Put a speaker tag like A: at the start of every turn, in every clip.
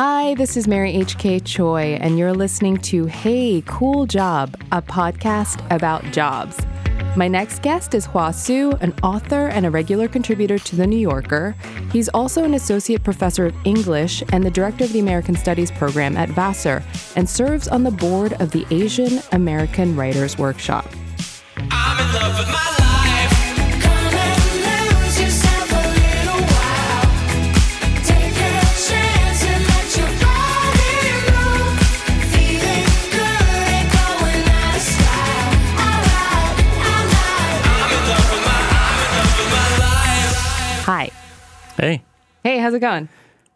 A: Hi, this is Mary H.K. Choi, and you're listening to Hey, Cool Job, a podcast about jobs. My next guest is Hua Hsu, an author and a regular contributor to The New Yorker. He's also an associate professor of English and the director of the American Studies program at Vassar, and serves on the board of the Asian American Writers Workshop.
B: Hey,
A: Hey, how's it going?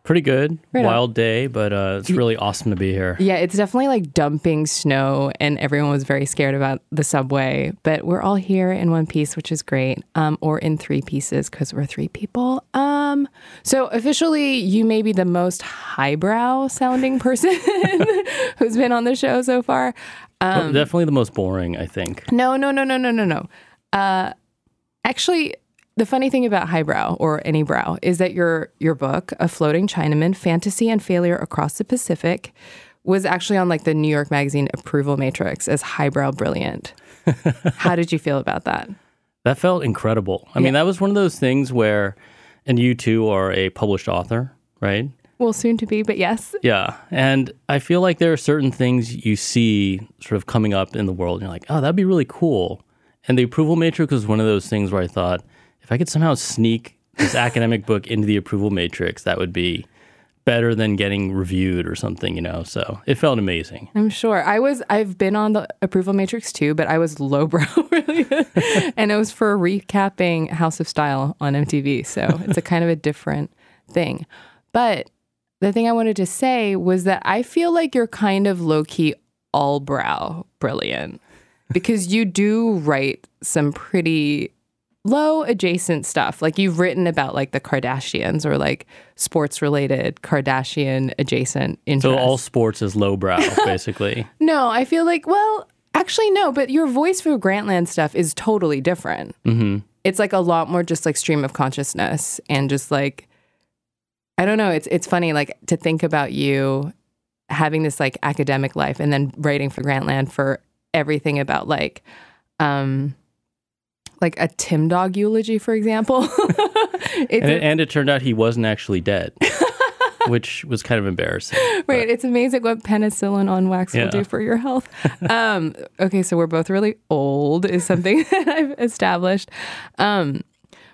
B: pretty good.
A: Right on.
B: Wild day, but uh, it's really awesome to be here.
A: Yeah, it's definitely like dumping snow, and everyone was very scared about the subway. But we're all here in one piece, which is great, um, or in three pieces because we're three people. Um, so officially, you may be the most highbrow sounding person who's been on the show so far.
B: But
A: Um,
B: definitely the most boring, I think.
A: No, no, no, no, no, no, no. Uh, actually, the funny thing about highbrow or any brow is that your your book, A Floating Chinaman: Fantasy and Failure Across the Pacific, was actually on like the New York Magazine approval matrix as highbrow brilliant. How did you feel about that?
B: That felt incredible. I mean, that was one of those things where, and you too are a published author, right?
A: Well, soon to be, but yes.
B: Yeah. And I feel like there are certain things you see sort of coming up in the world, and you're like, oh, that'd be really cool. And the approval matrix was one of those things where I thought, if I could somehow sneak this academic book into the approval matrix, that would be better than getting reviewed or something, you know? So it felt amazing.
A: I'm sure. I was I've been on the approval matrix too, but I was lowbrow really. and it was for recapping House of Style on MTV. So it's a kind of a different thing. But the thing I wanted to say was that I feel like you're kind of low key all brow brilliant because you do write some pretty low adjacent stuff. Like you've written about like the Kardashians or like sports related Kardashian adjacent interests.
B: So all sports is lowbrow, basically.
A: No, I feel like, well, actually, no, but your voice for Grantland stuff is totally different. Mm-hmm. It's like a lot more just like stream of consciousness and just like, I don't know. It's it's funny like to think about you having this like academic life and then writing for Grantland for everything about like, um, like a Tim Dog eulogy, for example.
B: And
A: a-
B: it, and it turned out he wasn't actually dead, which was kind of embarrassing.
A: Right. It's amazing what penicillin on wax will do for your health. um, okay, so we're both really old, is something that I've established. Um,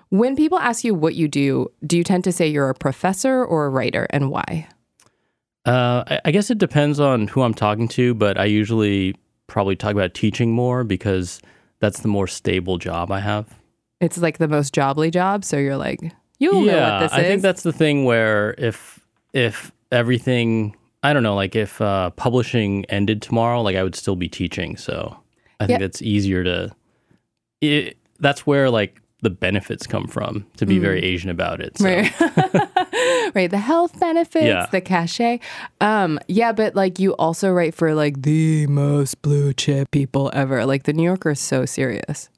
A: when people ask you what you do, do you tend to say you're a professor or a writer and why?
B: Uh, I, I guess it depends on who I'm talking to, but I usually probably talk about teaching more because that's the more stable job I have.
A: It's like the most jobly job. So you're like, you'll know
B: yeah,
A: what this
B: I
A: is.
B: think that's the thing where if if everything, I don't know, like if uh, publishing ended tomorrow, like I would still be teaching. So I think
A: Yeah.
B: it's easier to. It, that's where like the benefits come from to be very Asian about it. So.
A: Mm. Right. right. The health benefits,
B: Yeah.
A: the cachet. Um, yeah, but like you also write for like the most blue chip people ever. Like the New Yorker is so serious.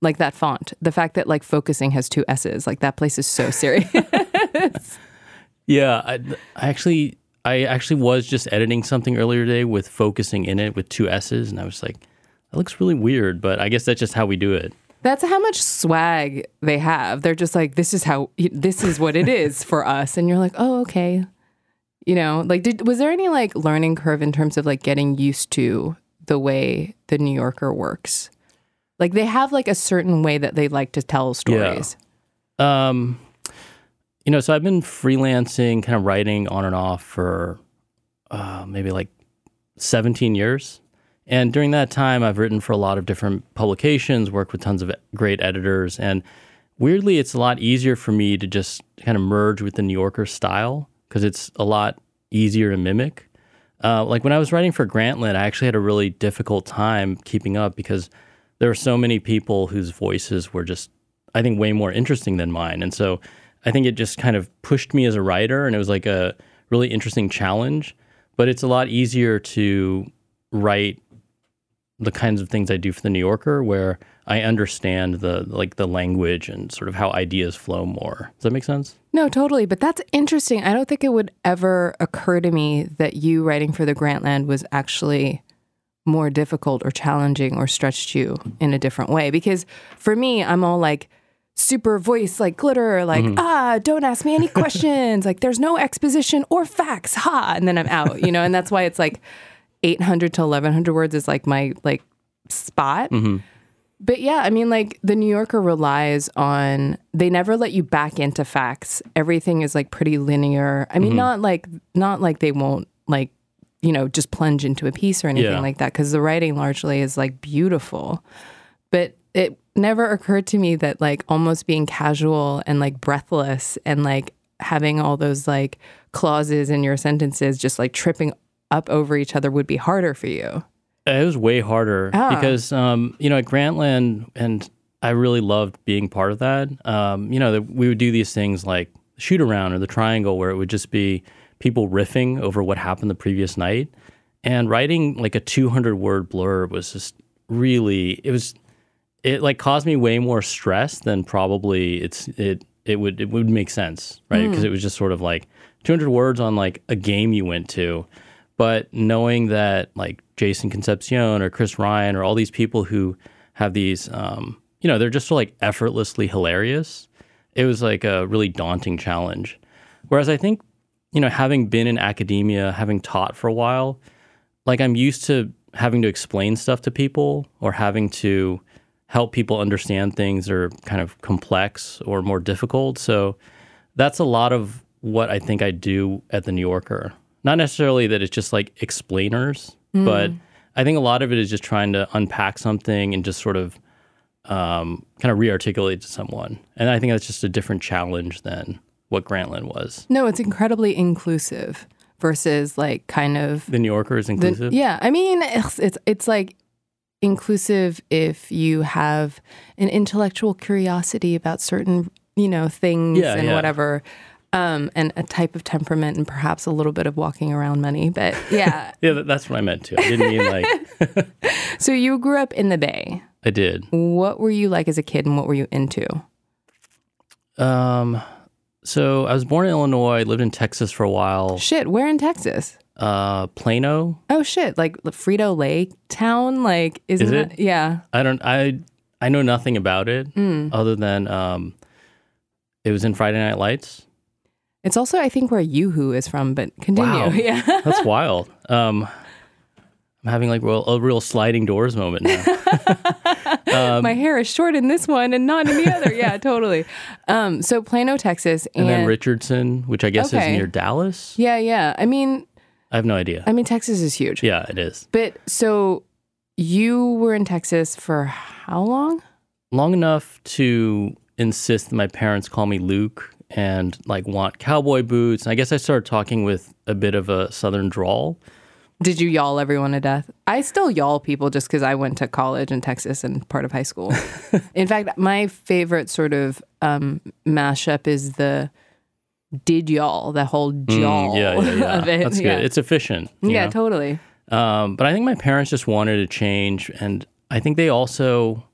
A: Like that font. The fact that like focusing has two S's, like that place is so serious.
B: Yeah, I, I actually, I actually was just editing something earlier today with focusing in it with two S's, and I was like, that looks really weird, but I guess that's just how we do it.
A: That's how much swag they have. They're just like, this is how, this is what it is for us. And you're like, oh, okay. You know, like, did, was there any like learning curve in terms of like getting used to the way the New Yorker works? Like, they have like a certain way that they like to tell stories.
B: Um, you know, so I've been freelancing, kind of writing on and off for uh, maybe like 17 years. And during that time, I've written for a lot of different publications, worked with tons of great editors. And weirdly, it's a lot easier for me to just kind of merge with the New Yorker style because it's a lot easier to mimic. Uh, like when I was writing for Grantland, I actually had a really difficult time keeping up because there were so many people whose voices were just, I think, way more interesting than mine. And so I think it just kind of pushed me as a writer, and it was like a really interesting challenge. But it's a lot easier to write the kinds of things I do for the New Yorker, where I understand the like the language and sort of how ideas flow more. Does that make sense?
A: No, totally. But that's interesting. I don't think it would ever occur to me that you writing for the Grantland was actually more difficult or challenging or stretched you in a different way. Because for me, I'm all like super voice, like glitter, like, ah, don't ask me any questions. like, there's no exposition or facts. Ha. And then I'm out, you know? And that's why it's like 800 to 1100 words is like my like spot. Mm-hmm. But yeah, I mean, like the New Yorker relies on, they never let you back into facts. Everything is like pretty linear. I mean, mm-hmm. not like, not like they won't like, you know, just plunge into a piece or anything
B: Yeah.
A: like that, because the writing largely is like beautiful. But it never occurred to me that like almost being casual and like breathless and like having all those like clauses in your sentences just like tripping up over each other would be harder for you.
B: It was way harder
A: Ah.
B: because, um, you know, at Grantland, and I really loved being part of that. Um, you know, that we would do these things like shoot around or the triangle, where it would just be people riffing over what happened the previous night, and writing like a 200 word blurb was just really it was it like caused me way more stress than probably it's it it would it would make sense right because it was just sort of like 200 words on like a game you went to but knowing that like Jason Concepcion or Chris Ryan or all these people who have these um you know they're just so like effortlessly hilarious it was like a really daunting challenge whereas I think you know having been in academia having taught for a while like I'm used to having to explain stuff to people or having to help people understand things that are kind of complex or more difficult. So that's a lot of what I think I do at the New Yorker. Not necessarily that it's just like explainers, but I think a lot of it is just trying to unpack something and just sort of um, kind of re-articulate to someone. And I think that's just a different challenge than what Grantland was.
A: No, it's incredibly inclusive versus like kind of
B: The New Yorker is
A: the,
B: inclusive.
A: yeah. I mean, it's, it's it's like inclusive if you have an intellectual curiosity about certain you know things
B: Yeah,
A: and
B: yeah.
A: whatever. Um, and a type of temperament and perhaps a little bit of walking around money. But yeah.
B: Yeah, that's what I meant too. I didn't mean like
A: so you grew up in the Bay.
B: I did.
A: What were you like as a kid and what were you into?
B: Um, so I was born in Illinois, lived in Texas for a while.
A: Shit, where in Texas?
B: Uh, Plano.
A: Oh shit, like Frito-Lay town? Like isn't
B: Is it?
A: that yeah.
B: I don't. I I know nothing about it
A: Hmm.
B: other than um, it was in Friday Night Lights.
A: It's also I think where Yoo-Hoo is from, but continue.
B: Wow.
A: Yeah.
B: That's wild. Um, I'm having like real, a real sliding doors moment now.
A: My hair is short in this one and not in the other. Yeah, totally. Um, so Plano, Texas, and,
B: And then Richardson, which I guess is near Dallas.
A: yeah, yeah. I mean,
B: I have no idea.
A: I mean, Texas is huge.
B: yeah, it is
A: But so you were in Texas for how long?
B: long enough to insist that my parents call me Luke and like want cowboy boots. And I guess I started talking with a bit of a southern drawl.
A: Did you y'all everyone to death? I still y'all people just because I went to college in Texas and part of high school. in fact, my favorite sort of um, mashup is the did y'all, the whole y'all
B: Mm, yeah, yeah, yeah.
A: of it.
B: That's good. It's efficient.
A: yeah,
B: know?
A: totally.
B: Um, but I think my parents just wanted to change, and I think they also,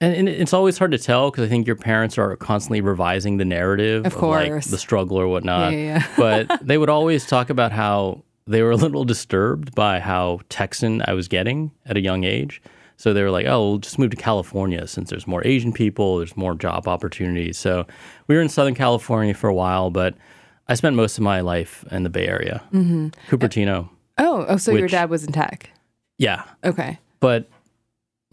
B: and, and it's always hard to tell because I think your parents are constantly revising the narrative
A: Of
B: like the struggle or whatnot.
A: Yeah, yeah, yeah.
B: but they would always talk about how they were a little disturbed by how Texan I was getting at a young age. So they were like, "Oh, we'll just move to California since there's more Asian people, there's more job opportunities." So we were in Southern California for a while, but I spent most of my life in the Bay Area, mm-hmm. Cupertino.
A: Oh, oh, so your dad was in tech.
B: Yeah,
A: Okay.
B: but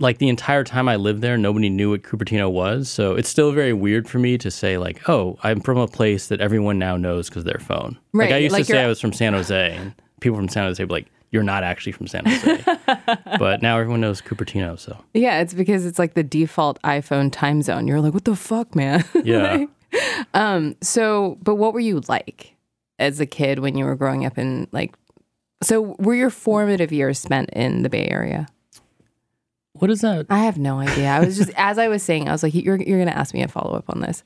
B: like the entire time I lived there, nobody knew what Cupertino was. So it's still very weird for me to say like, "Oh, I'm from a place that everyone now knows because their phone." Right. Like I used
A: like
B: to say I was from San Jose, and people from San Jose would be like, "You're not actually from San Jose," but now everyone knows Cupertino. So
A: Yeah, it's because it's like the default iPhone time zone. You're like, what the fuck, man?
B: yeah, Um.
A: so, but what were you like as a kid when you were growing up in like, so were your formative years spent in the Bay Area?
B: What is that?
A: I have no idea. I was just, as I was saying, I was like, you're, you're going to ask me a follow up on this.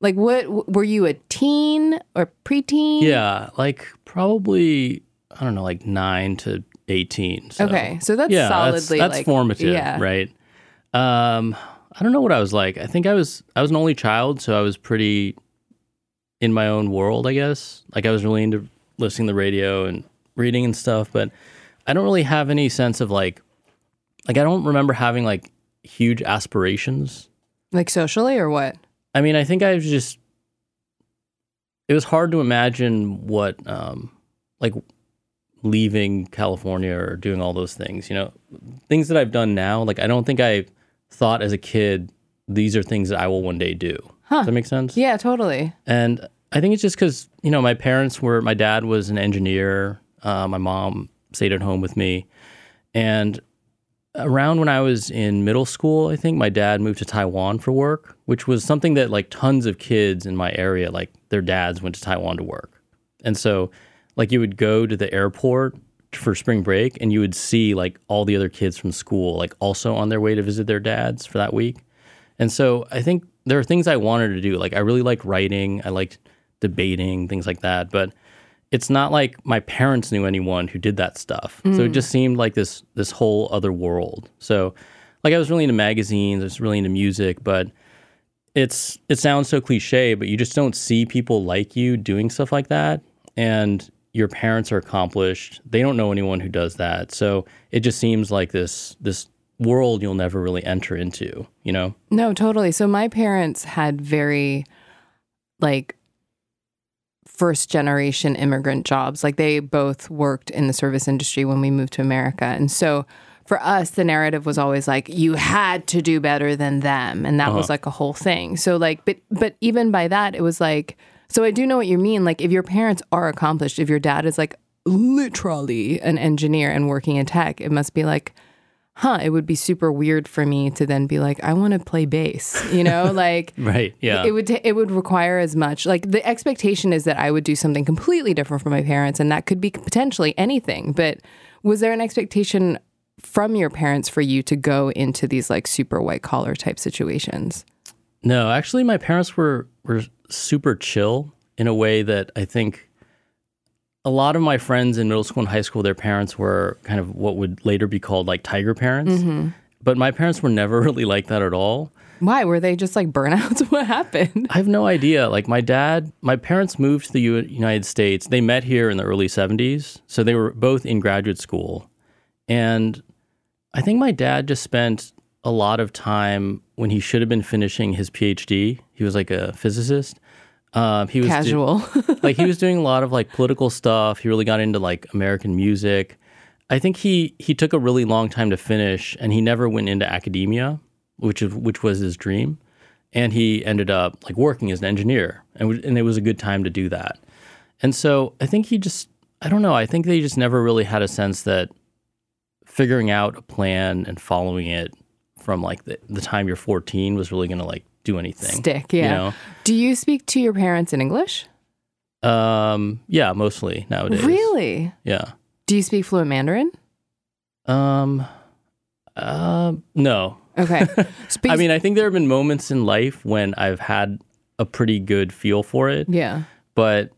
A: Like, what were you a teen or preteen?
B: Yeah, like probably I don't know, like nine to eighteen. So.
A: Okay. So that's
B: yeah, that's,
A: solidly
B: that's
A: like,
B: formative,
A: yeah.
B: right? Um, I don't know what I was like. I think I was I was an only child, so I was pretty in my own world, I guess. Like I was really into listening to the radio and reading and stuff, but I don't really have any sense of like like I don't remember having like huge aspirations.
A: Like socially or what?
B: I mean, I think I was just it was hard to imagine what um like leaving California or doing all those things, you know. Things that I've done now, like I don't think I thought as a kid these are things that I will one day do. Does that make sense?
A: Yeah, totally.
B: And I think it's just because, you know, my parents were, my dad was an engineer. Uh, my mom stayed at home with me. And around when I was in middle school, I think my dad moved to Taiwan for work, which was something that like tons of kids in my area, like their dads went to Taiwan to work. And so, like, you would go to the airport for spring break and you would see like all the other kids from school, like also on their way to visit their dads for that week. And so I think there are things I wanted to do. Like I really like writing, I liked debating, things like that. But it's not like my parents knew anyone who did that stuff. So it just mm. seemed like this this whole other world. So like I was really into magazines, I was really into music, but it's it sounds so cliche, but you just don't see people like you doing stuff like that. And your parents are accomplished. They don't know anyone who does that. So it just seems like this this world you'll never really enter into, you know?
A: No, totally. So my parents had very like first generation immigrant jobs. Like they both worked in the service industry when we moved to America. And so for us the narrative was always like you had to do better than them and that was uh-huh. like a whole thing. So like but but even by that it was like so I do know what you mean like if your parents are accomplished, if your dad is like literally an engineer and working in tech, it must be like huh, it would be super weird for me to then be like, I want to play bass, you know, like
B: Right. Yeah.
A: it would ta- it would require as much. Like the expectation is that I would do something completely different from my parents, and that could be potentially anything. But was there an expectation from your parents for you to go into these like super white collar type situations?
B: No, actually, my parents were were super chill in a way that I think a lot of my friends in middle school and high school, their parents were kind of what would later be called like tiger parents. Mm-hmm. But my parents were never really like that at all.
A: Why were they just like burnouts? what happened?
B: I have no idea. Like my dad, my parents moved to the U- United States. They met here in the early 70s. So they were both in graduate school. And I think my dad just spent a lot of time when he should have been finishing his PhD. He was like a physicist. Um, he was do-
A: Casual.
B: like he was doing a lot of like political stuff. He really got into like American music. I think he he took a really long time to finish, and he never went into academia, which is which was his dream. And he ended up like working as an engineer, and w- and it was a good time to do that. And so I think he just I don't know. I think they just never really had a sense that figuring out a plan and following it from like the, the time you're 14 was really going to like do anything.
A: Stick, yeah. Do you speak to your parents in English?
B: Um, yeah, mostly nowadays.
A: Really?
B: Yeah.
A: Do you speak fluent Mandarin?
B: Um, uh, no.
A: Okay.
B: I mean, I think there have been moments in life when I've had a pretty good feel for it,
A: yeah.
B: but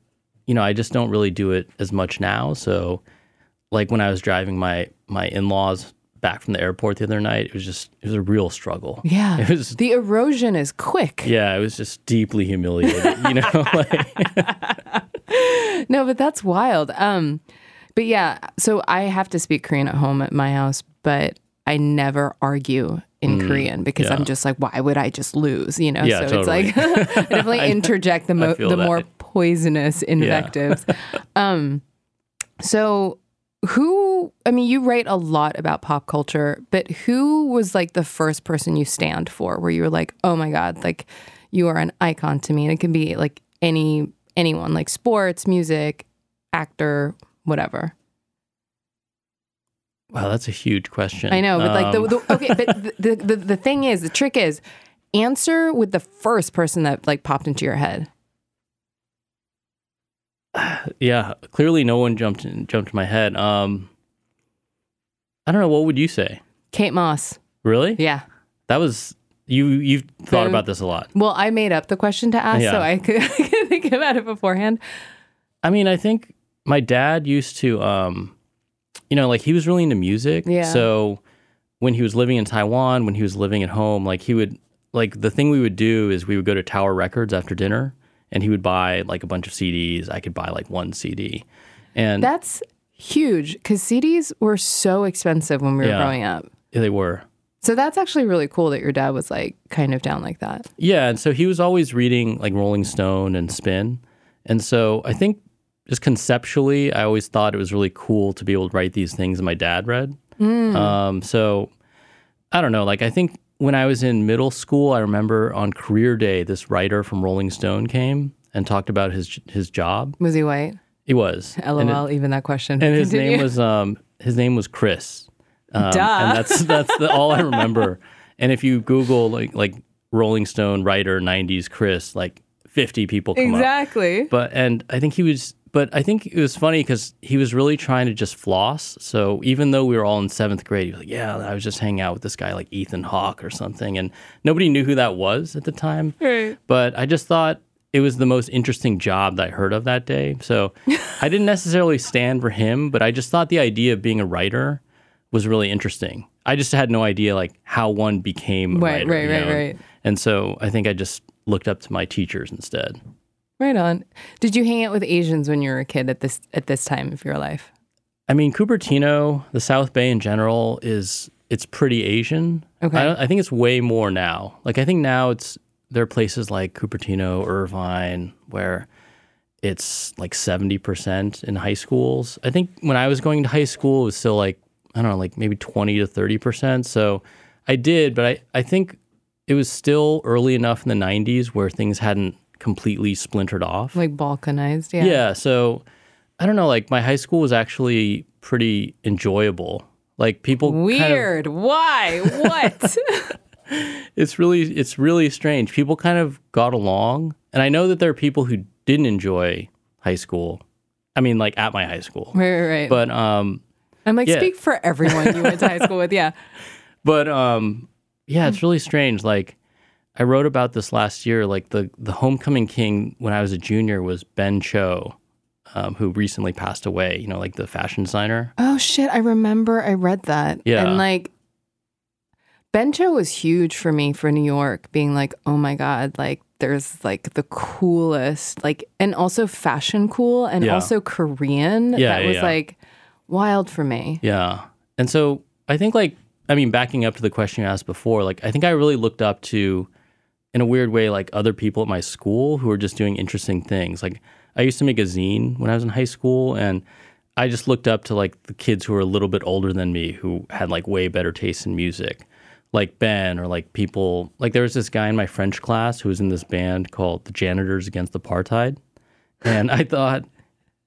B: you know, I just don't really do it as much now. So, like when I was driving my my in laws back from the airport the other night, it was just it was a real struggle.
A: Yeah.
B: It was
A: the erosion is quick.
B: yeah, it was just deeply humiliating. you know, like
A: No, but that's wild. Um, but yeah, so I have to speak Korean at home at my house, but I never argue in Korean because
B: Mm, yeah.
A: I'm just like, why would I just lose? You know,
B: Yeah,
A: so it's like I definitely interject the mo- the
B: that.
A: more poisonous invectives. um, so who? I mean, you write a lot about pop culture, but who was like the first person you stand for, where you were like, oh my god, like you are an icon to me, and it can be like any anyone, like sports, music, actor, whatever.
B: wow, that's a huge question.
A: I know, but like the,
B: Um,
A: the okay, but the, the the the thing is, the trick is answer with the first person that like popped into your head.
B: yeah, clearly no one jumped in, jumped to my head. Um, I don't know. What would you say?
A: Kate Moss.
B: Really?
A: Yeah.
B: That was you. You've thought
A: Boom.
B: about this a lot.
A: Well, I made up the question to ask, so I could, I could think about it beforehand.
B: I mean, I think my dad used to, um, you know, like he was really into music.
A: Yeah.
B: So when he was living in Taiwan, when he was living at home, like he would like the thing we would do is we would go to Tower Records after dinner and he would buy like a bunch of CDs. I could buy like one CD. And
A: That's huge because CDs were so expensive when we were
B: Yeah.
A: growing up.
B: they were.
A: So that's actually really cool that your dad was like kind of down like that.
B: Yeah, and so he was always reading like Rolling Stone and Spin. And so I think just conceptually, I always thought it was really cool to be able to write these things that my dad read. Um, so I don't know. Like, I think when I was in middle school, I remember on career day, this writer from Rolling Stone came and talked about his his job.
A: Was he white?
B: He was. And, it-
A: LOL, even that question.
B: and his
A: Continue.
B: name was um his name was Chris. Um,
A: Duh.
B: And that's that's the, all I remember. And if you Google like like Rolling Stone writer '90s Chris, like 50 people come up.
A: exactly.
B: But and I think he was. But I think it was funny because he was really trying to just floss. So even though we were all in seventh grade, he was like, "Yeah, I was just hanging out with this guy like Ethan Hawke or something," and nobody knew who that was at the time.
A: Right.
B: But I just thought it was the most interesting job that I heard of that day. So I didn't necessarily stand for him, but I just thought the idea of being a writer was really interesting. I just had no idea like how one became a
A: Right,
B: writer.
A: right, right,
B: know?
A: right.
B: And so I think I just looked up to my teachers instead.
A: Right on. Did you hang out with Asians when you were a kid at this at this time of your life?
B: I mean, Cupertino, the South Bay in general, is it's pretty Asian.
A: Okay.
B: I, don't, I think it's way more now. Like I think now it's there are places like Cupertino, Irvine, where it's like seventy percent in high schools. I think when I was going to high school, it was still like I don't know, like maybe twenty to thirty percent. So I did, but I I think it was still early enough in the '90s where things hadn't completely splintered off.
A: Like balkanized? Yeah.
B: Yeah. So I don't know. Like my high school was actually pretty enjoyable. Like people kind of-
A: Weird. Why? What?
B: it's really it's really strange. People kind of got along, and I know that there are people who didn't enjoy high school. I mean, like at my high school,
A: right, right, right.
B: but um,
A: I'm like,
B: yeah.
A: speak for everyone you went to high school with. Yeah.
B: but um, yeah, it's really strange. Like I wrote about this last year. Like the the homecoming king when I was a junior was Ben Cho, um, who recently passed away. You know, like the fashion designer.
A: Oh shit, I remember I read that.
B: Yeah.
A: And like Ben Cho was huge for me for New York, being like, oh my God, like there's like the coolest, like and also fashion cool and
B: Yeah.
A: also Korean.
B: Yeah,
A: that
B: yeah,
A: was
B: yeah.
A: like wild for me.
B: Yeah. And so I think like I mean backing up to the question you asked before, like I think I really looked up to in a weird way like other people at my school who are just doing interesting things. Like I used to make a zine when I was in high school and I just looked up to like the kids who were a little bit older than me who had like way better taste in music. Like Ben or like people like there was this guy in my French class who was in this band called the Janitors Against Apartheid. And I thought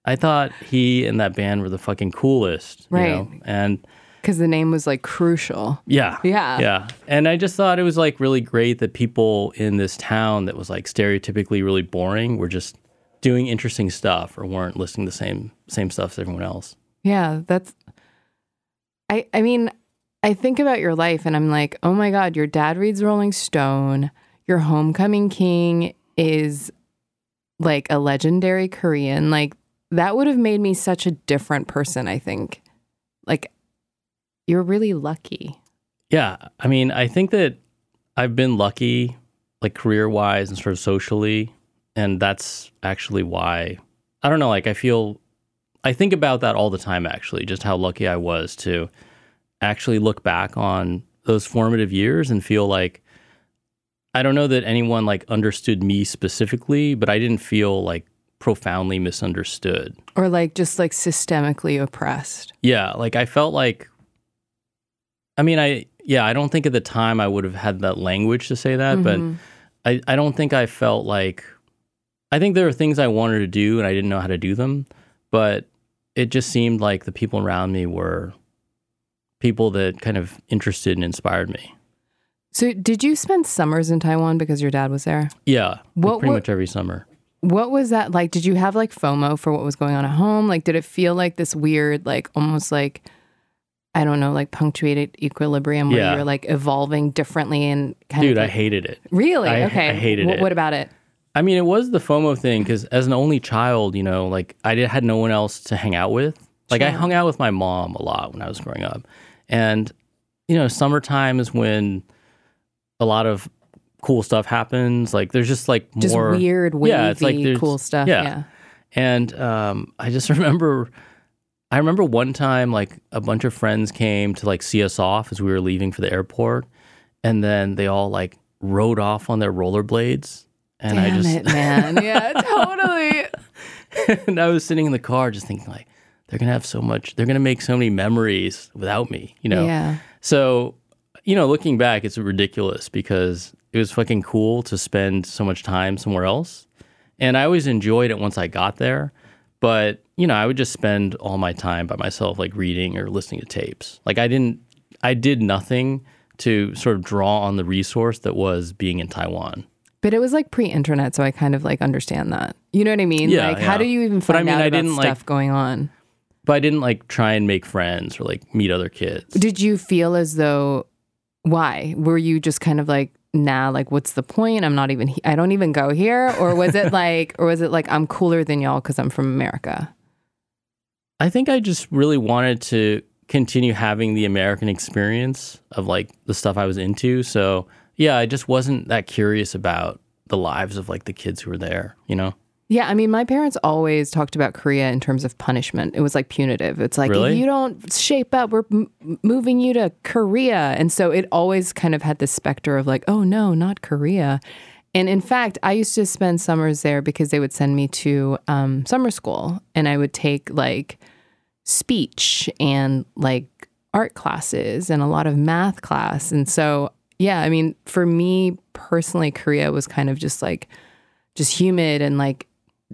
B: I thought he and that band were the fucking coolest. you
A: Right.
B: know? And
A: Because the name was like crucial.
B: yeah.
A: Yeah.
B: Yeah. And I just thought it was like really great that people in this town that was like stereotypically really boring were just doing interesting stuff or weren't listening to the same same stuff as everyone else.
A: Yeah, that's I I mean, I think about your life and I'm like, "Oh my god, your dad reads Rolling Stone. Your homecoming king is like a legendary Korean. Like that would have made me such a different person, I think. Like you're really lucky.
B: Yeah. I mean, I think that I've been lucky like career wise and sort of socially. And that's actually why I don't know, like I feel I think about that all the time actually, just how lucky I was to actually look back on those formative years and feel like I don't know that anyone like understood me specifically, but I didn't feel like profoundly misunderstood.
A: Or like just like systemically oppressed.
B: Yeah, like I felt like I mean I yeah, I don't think at the time I would have had that language to say that, but
A: Mhm.
B: I, I don't think I felt like I think there were things I wanted to do and I didn't know how to do them, but it just seemed like the people around me were people that kind of interested and inspired me.
A: So did you spend summers in Taiwan because your dad was there?
B: Yeah,
A: What
B: pretty
A: wa-
B: much every summer.
A: What was that like? Did you have like FOMO for what was going on at home? Like, did it feel like this weird, like almost like, I don't know, like punctuated equilibrium where
B: Yeah.
A: you're like evolving differently and kind
B: Dude,
A: of.
B: I hated it.
A: really?
B: I-
A: okay.
B: I hated
A: Wh-
B: it.
A: What about it?
B: I mean, it was the FOMO thing because as an only child, you know, like I did, had no one else to hang out with. Like I hung out with my mom a lot when I was growing up, and you know, summertime is when a lot of cool stuff happens. Like there's just like
A: Just
B: more
A: weird, wavy,
B: yeah, it's like
A: cool stuff.
B: yeah.
A: Yeah.
B: And um, I just remember, I remember one time like a bunch of friends came to like see us off as we were leaving for the airport, and then they all like rode off on their rollerblades, and
A: Damn
B: I just
A: it, man. Yeah, totally.
B: and I was sitting in the car just thinking like they're gonna have so much, they're gonna make so many memories without me, you know.
A: Yeah.
B: So, you know, looking back, it's ridiculous because it was fucking cool to spend so much time somewhere else. And I always enjoyed it once I got there. But, you know, I would just spend all my time by myself, like reading or listening to tapes. Like, I didn't, I did nothing to sort of draw on the resource that was being in Taiwan.
A: But it was like pre-internet, so I kind of like understand that. You know what I mean?
B: Yeah,
A: like, how do you even
B: But
A: find
B: I mean,
A: out
B: I
A: about
B: didn't, like-
A: stuff going on?
B: But I didn't like try and make friends or like meet other kids.
A: Did you feel as though why were you just kind of like nah like what's the point i'm not even he- i don't even go here or was it like or was it like i'm cooler than y'all because i'm from america
B: I think I just really wanted to continue having the American experience of like the stuff I was into. So yeah, I just wasn't that curious about the lives of like the kids who were there, you know?
A: Yeah i mean my parents always talked about korea in terms of punishment. It was like punitive. It's like
B: Really?
A: if you don't shape up. We're m- moving you to korea. And so it always kind of had this specter of like oh no not korea. And in fact i used to spend summers there because they would send me to um, summer school and i would take like speech and like art classes and a lot of math class. And so, yeah, I mean, for me personally, Korea was kind of just like, just humid and like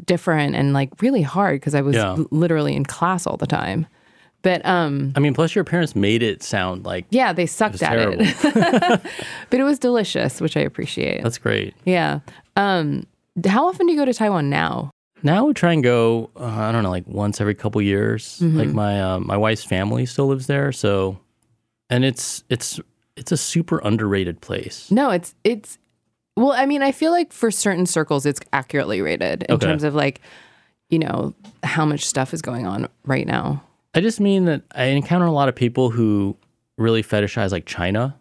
A: different and like really hard because I was
B: Yeah.
A: literally in class all the time. But um,
B: I mean, plus your parents made it sound like
A: yeah, they sucked
B: was
A: at
B: terrible.
A: it. but it was delicious, which I appreciate.
B: That's great.
A: yeah. Um, how often do you go to Taiwan now?
B: Now we try and go, uh, I don't know, like once every couple years. Like my um, my wife's family still lives there, so and it's it's it's a super underrated place.
A: No, it's it's well, I mean, I feel like for certain circles it's accurately rated in
B: Okay.
A: terms of like, you know, how much stuff is going on right now.
B: I just mean that I encounter a lot of people who really fetishize like China.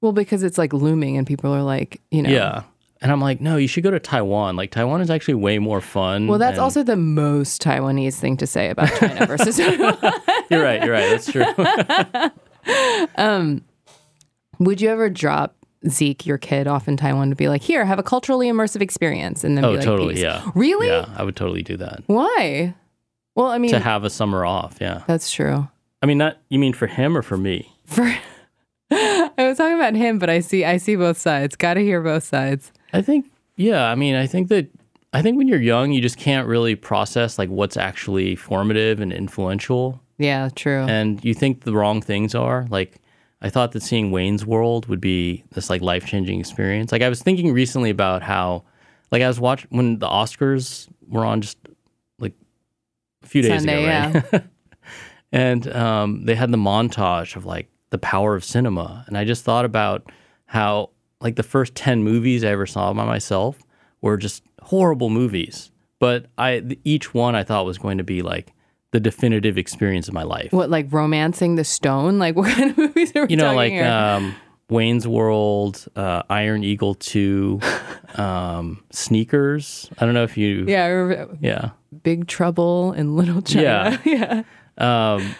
A: Well, because it's like looming and people are like, you know.
B: Yeah. And I'm like, no, you should go to Taiwan. Like Taiwan is actually way more fun.
A: Well, that's
B: and-
A: also the most Taiwanese thing to say about China versus
B: You're right. You're right. That's true.
A: Um, would you ever drop Zeke, your kid, off in Taiwan to be like, here, have a culturally immersive experience and then
B: oh,
A: be like,
B: totally.
A: "Peace."
B: Yeah.
A: Really?
B: Yeah. I would totally do that
A: Why? Well, I mean,
B: to have a summer off. Yeah.
A: that's true.
B: I mean, not you mean for him or for me?
A: For I was talking about him, but I see I see both sides. Got to hear both sides.
B: I think, yeah. I mean, I think that I think when you're young, you just can't really process like what's actually formative and influential,
A: Yeah, true.
B: and you think the wrong things are. Like, I thought that seeing Wayne's World would be this like life changing experience. Like, I was thinking recently about how, like, I was watching when the Oscars were on just like a few days
A: Sunday,
B: ago, right? and um, they had the montage of like the power of cinema, and I just thought about how like the first ten movies I ever saw by myself were just horrible movies, but I each one I thought was going to be like the definitive experience of my life.
A: What like romancing the stone? Like what kind of movies are we
B: you know,
A: talking
B: like
A: here?
B: um, Wayne's World, uh, Iron Eagle Two, um, Sneakers. I don't know if you.
A: yeah, I remember
B: Yeah.
A: Big Trouble in Little China. Yeah,
B: Um,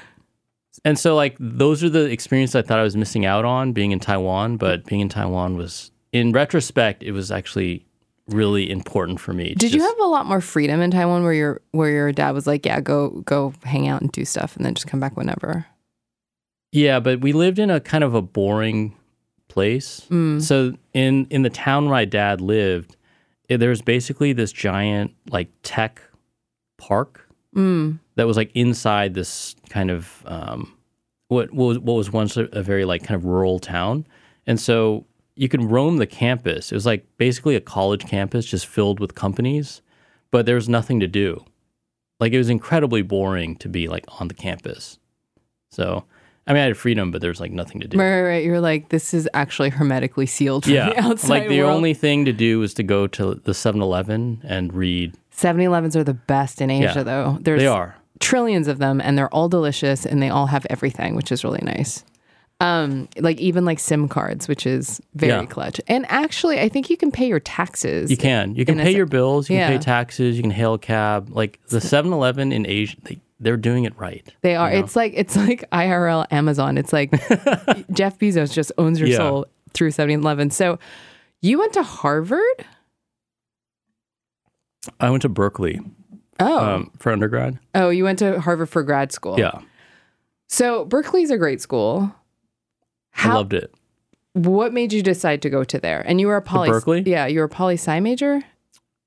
B: and so like those are the experiences I thought I was missing out on being in Taiwan, but being in Taiwan was in retrospect it was actually really important for me.
A: Did you have a lot more freedom in Taiwan where your where your dad was like, yeah, go go hang out and do stuff, and then just come back whenever?
B: Yeah, but we lived in a kind of a boring place.
A: Mm.
B: So in in the town where my dad lived, eh, there was basically this giant like tech park
A: Mm.
B: that was like inside this kind of um, what what was, what was once a, a very like kind of rural town, and so you could roam the campus. It was like basically a college campus just filled with companies, but there was nothing to do. Like it was incredibly boring to be like on the campus. So I mean, I had freedom, but there's like nothing to do.
A: Right, right, right. You're like, this is actually hermetically sealed from
B: Yeah,
A: the outside
B: like the
A: world.
B: only thing to do was to go to the 7-Eleven and read.
A: 7-Elevens are the best in Asia,
B: Yeah,
A: though. There's
B: They are.
A: trillions of them, and they're all delicious, and they all have everything, which is really nice. Um, like even like SIM cards, which is very
B: Yeah.
A: clutch. And actually, I think you can pay your taxes.
B: You can. You can pay your bills. You can pay taxes. You can hail a cab. Like the 7-Eleven in Asia, they, they're doing it right.
A: They are.
B: you know?
A: It's like it's like IRL Amazon. It's like Jeff Bezos just owns your
B: Yeah.
A: soul through 7-Eleven. So you went to Harvard?
B: I went to Berkeley
A: Oh,
B: um, for undergrad.
A: oh, you went to Harvard for grad school.
B: Yeah,
A: So Berkeley's a great school.
B: I loved it.
A: What made you decide to go to there? And you were a poly.
B: Berkeley?
A: Yeah, you were a poli sci major.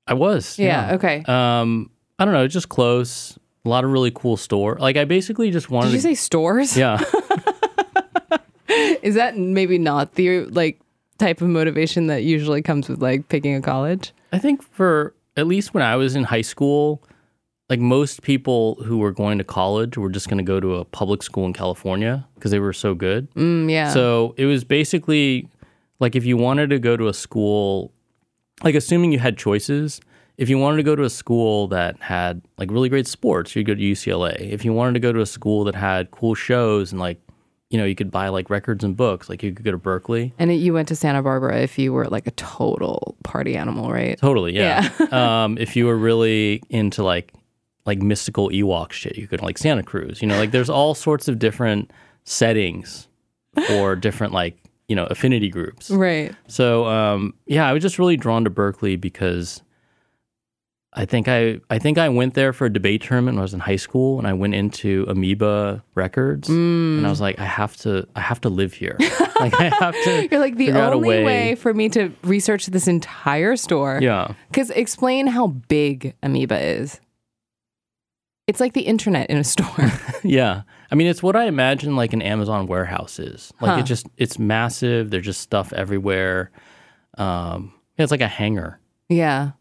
B: I was.
A: Yeah. Okay.
B: Um, I don't know, just close. A lot of really cool store. Like I basically just wanted
A: Did you
B: to.
A: say stores?
B: yeah,
A: Is that maybe not the like type of motivation that usually comes with like picking a college?
B: I think for at least when I was in high school, like most people who were going to college were just going to go to a public school in California because they were so good.
A: Mm, yeah.
B: So it was basically like if you wanted to go to a school, like assuming you had choices, if you wanted to go to a school that had like really great sports, you'd go to UCLA. If you wanted to go to a school that had cool shows and like, you know, you could buy like records and books, like you could go to Berkeley.
A: and you went to Santa Barbara if you were like a total party animal, right?
B: Totally, yeah. um, if you were really into like like mystical Ewok shit, you could like Santa Cruz. You know, like there's all sorts of different settings for different like you know affinity groups.
A: Right.
B: So um, yeah, I was just really drawn to Berkeley because I think I I think I went there for a debate tournament when I was in high school, and I went into Amoeba Records, and I was like, I have to I have to live here. like I have to.
A: You're like the only way.
B: way-
A: for me to research this entire store.
B: Yeah.
A: Because explain how big Amoeba is. It's like the internet in a store.
B: Yeah. I mean, it's what I imagine like an Amazon warehouse is. Like
A: Huh.
B: it just, it's massive. There's just stuff everywhere. Um, it's like a hangar.
A: yeah.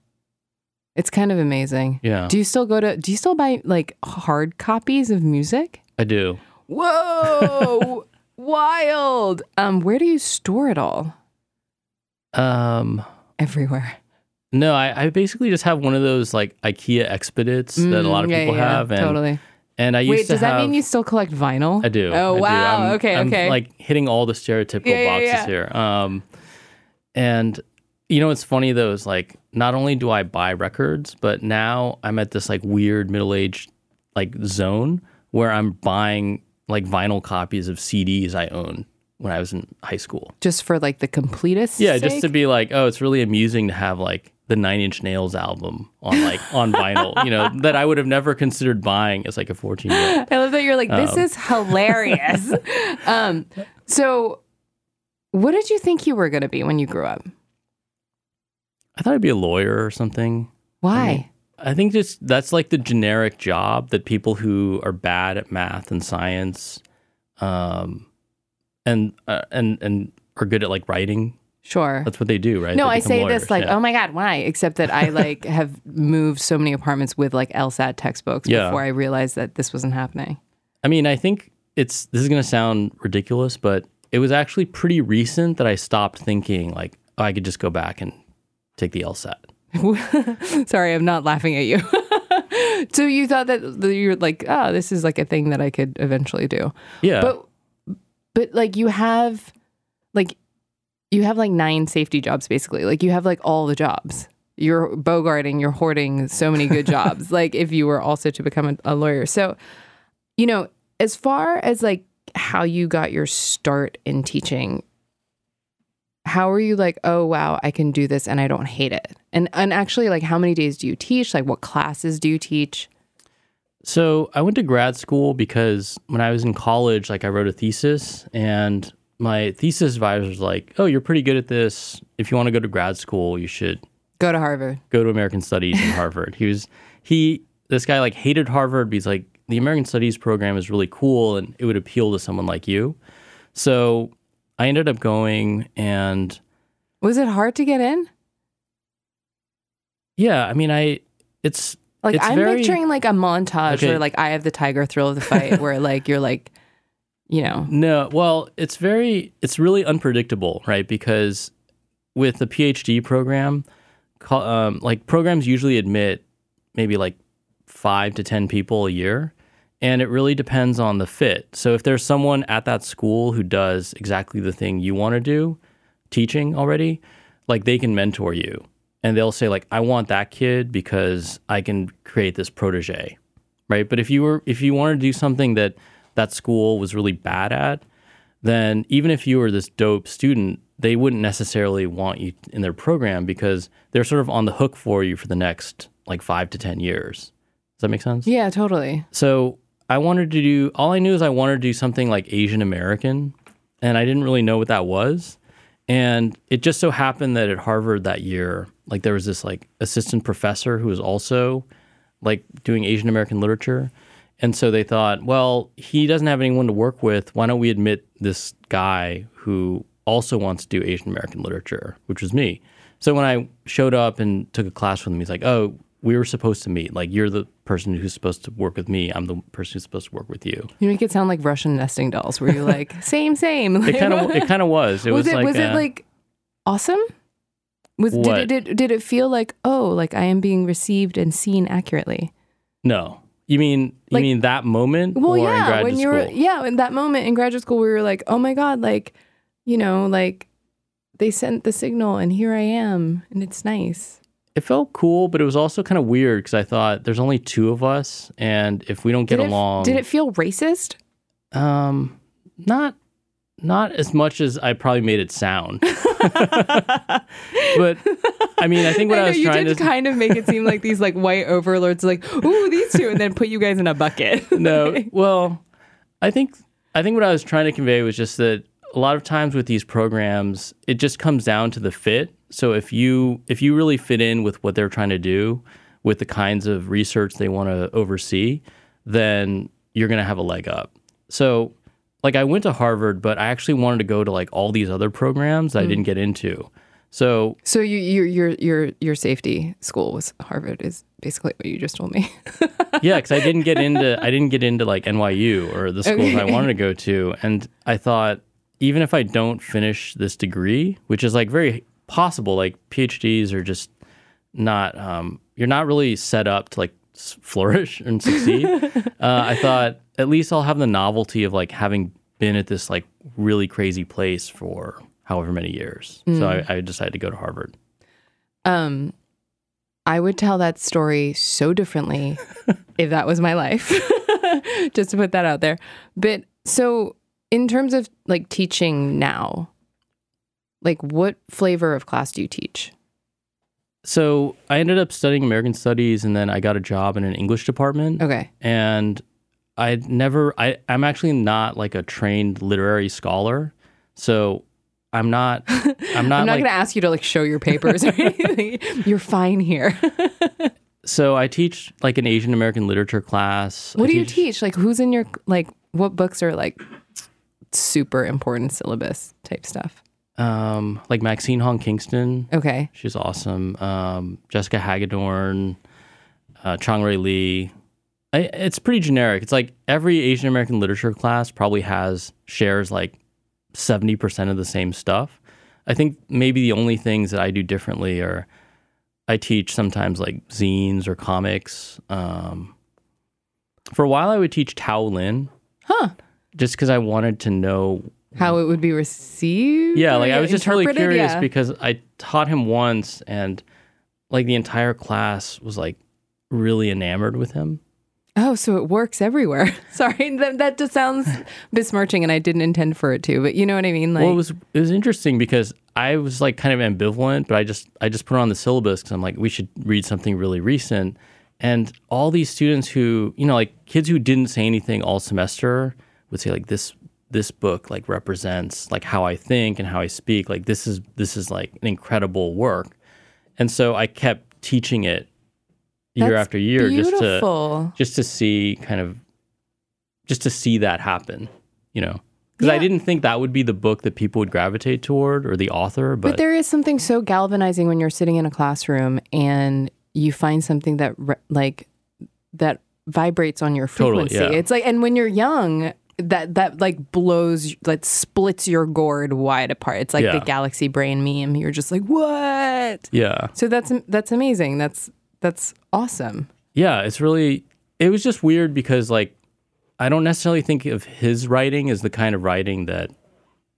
A: It's kind of amazing.
B: Yeah,
A: Do you still go to do you still buy like hard copies of music?
B: I do.
A: Whoa. Wild. Um, where do you store it all?
B: Um,
A: Everywhere.
B: No, I, I basically just have one of those like IKEA expedites that a lot of
A: Mm, yeah,
B: people
A: yeah,
B: have. And,
A: totally.
B: and I used
A: Wait,
B: to
A: does that
B: have,
A: mean you still collect vinyl?
B: I do.
A: Oh
B: I do.
A: wow.
B: I'm-
A: okay,
B: I'm,
A: okay.
B: like hitting all the stereotypical
A: Yeah,
B: boxes here. Um, and you know what's funny though is like not only do I buy records, but now I'm at this like weird middle aged like zone where I'm buying like vinyl copies of CDs I own when I was in high school.
A: just for like the completest.
B: Yeah, just to be like, oh, it's really amusing to have like the Nine Inch Nails album on like on vinyl, you know, that I would have never considered buying as like a 14 year old.
A: I love that you're like, this is hilarious. um, so what did you think you were gonna be when you grew up?
B: I thought I'd be a lawyer or something.
A: Why?
B: I think just that's like the generic job that people who are bad at math and science, um, and uh, and and are good at like writing.
A: Sure.
B: That's what they do, right?
A: No, I say
B: lawyers,
A: this like,
B: yeah.
A: oh my god, why? Except that I like have moved so many apartments with like LSAT textbooks
B: Yeah.
A: before I realized that this wasn't happening.
B: I mean, I think it's this is gonna sound ridiculous, but it was actually pretty recent that I stopped thinking like oh, I could just go back and take the LSAT.
A: Sorry, I'm not laughing at you. so you thought that that you're like, oh, this is like a thing that I could eventually do.
B: Yeah,
A: But but like you have you have like nine safety jobs basically. Like you have like all the jobs. You're bogarting, you're hoarding so many good jobs. like if you were also to become a, a lawyer. So, you know, as far as like how you got your start in teaching, how are you like, oh wow, I can do this and I don't hate it? And and actually like how many days do you teach? Like what classes do you teach?
B: So I went to grad school because when I was in college, like I wrote a thesis and my thesis advisor was like, Oh, you're pretty good at this. If you want to go to grad school, you should
A: Go to Harvard.
B: go to American Studies in Harvard. He was he this guy like hated Harvard, but he's like, the American Studies program is really cool and it would appeal to someone like you. So I ended up going and
A: Was it hard to get in?
B: yeah, I mean I it's
A: Like
B: It's
A: I'm
B: very-
A: picturing like a montage
B: Okay.
A: or like Eye of the Tiger, Thrill of the Fight, where like you're like, you know,
B: No, well, it's very, it's really unpredictable, right? Because with the PhD program, um, like programs usually admit maybe like five to 10 people a year. and it really depends on the fit. So if there's someone at that school who does exactly the thing you want to do, teaching already, like they can mentor you. And they'll say like I want that kid because I can create this protege. Right? But if you were if you want to do something that that school was really bad at, then even if you were this dope student, they wouldn't necessarily want you in their program because they're sort of on the hook for you for the next like 5 to 10 years. Does that make sense?
A: Yeah, totally.
B: So I wanted to do, all I knew is I wanted to do something like Asian American, and I didn't really know what that was. And it just so happened that at Harvard that year, like there was this like assistant professor who was also like doing Asian American literature. And so they thought, well, he doesn't have anyone to work with. Why don't we admit this guy who also wants to do Asian American literature, which was me. So when I showed up and took a class with him, he's like, oh, we were supposed to meet. Like, you're the person who's supposed to work with me. I'm the person who's supposed to work with you.
A: You make it sound like Russian nesting dolls, where you're like, same, same.
B: It kind of, it kind of was. It was,
A: was it
B: like,
A: was it
B: uh,
A: like awesome? Was did it did, did it feel like oh like I am being received and seen accurately?
B: no. You mean, you mean that moment
A: Well, yeah, when you were yeah in that moment in graduate school, we were like, oh my god, like you know, like they sent the signal and here I am and it's nice.
B: It felt cool, but it was also kind of weird because I thought there's only two of us, and if we don't get
A: did it,
B: along,
A: Did it feel racist?
B: Um, not not as much as I probably made it sound. but I mean, I think what I,
A: know
B: was
A: you
B: trying
A: did
B: to
A: kind of make it seem like these like white overlords, like ooh these two, and then put you guys in a bucket.
B: no, well, I think I think what I was trying to convey was just that a lot of times with these programs, it just comes down to the fit. So if you if you really fit in with what they're trying to do, with the kinds of research they want to oversee, then you're going to have a leg up. So like I went to Harvard, but I actually wanted to go to like all these other programs that I didn't get into. So
A: So you, your your your your safety school was Harvard is basically what you just told me.
B: yeah, because I didn't get into I didn't get into like NYU or the schools I wanted to go to, and I thought even if I don't finish this degree, which is like very possible, like PhDs are just not um, you're not really set up to like flourish and succeed. uh, I thought at least I'll have the novelty of like having been at this like really crazy place for however many years. So I, I decided to go to Harvard.
A: um, I would tell that story so differently if that was my life. Just to put that out there. But so in terms of like teaching now, like what flavor of class do you teach?
B: So I ended up studying American Studies, and then I got a job in an English department.
A: Okay.
B: and I never I I'm actually not like a trained literary scholar. So I'm not I'm not,
A: I'm not
B: like
A: going to ask you to like show your papers or anything. You're fine here.
B: so I teach like an Asian American literature class.
A: what
B: I
A: do you teach? Like who's in your like what books are like super important syllabus type stuff?
B: Um like Maxine Hong Kingston.
A: Okay.
B: She's awesome. Um Jessica Hagedorn, uh Chang-rae Lee. I, it's pretty generic. It's like every Asian American literature class probably has shares like 70% of the same stuff. I think maybe the only things that I do differently are I teach sometimes like zines or comics. Um, for a while, I would teach Tao Lin.
A: Huh.
B: Just because I wanted to know.
A: How it would be received?
B: Yeah, like I was just really curious
A: Yeah.
B: because I taught him once and like the entire class was like really enamored with him.
A: Oh, so it works everywhere. Sorry, that, that just sounds besmirching, and I didn't intend for it to. But you know what I mean? Like,
B: well, it was it was interesting because I was like kind of ambivalent, but I just I just put on the syllabus because I'm like we should read something really recent, and all these students who you know like kids who didn't say anything all semester would say like this this book like represents like how I think and how I speak like this is this is like an incredible work, and so I kept teaching it year
A: That's
B: after year just to just to see kind of just to see that happen, you know. Because I didn't think that would be the book that people would gravitate toward or the author, but,
A: But there is something so galvanizing when you're sitting in a classroom and you find something that re- like that vibrates on your
B: Totally,
A: frequency.
B: yeah.
A: It's like, and when you're young, that that like blows, that splits your gourd wide apart. It's like
B: Yeah.
A: the galaxy brain meme. You're just like, what?
B: yeah,
A: So that's that's amazing. That's that's awesome.
B: yeah, it's really it was just weird because like I don't necessarily think of his writing as the kind of writing that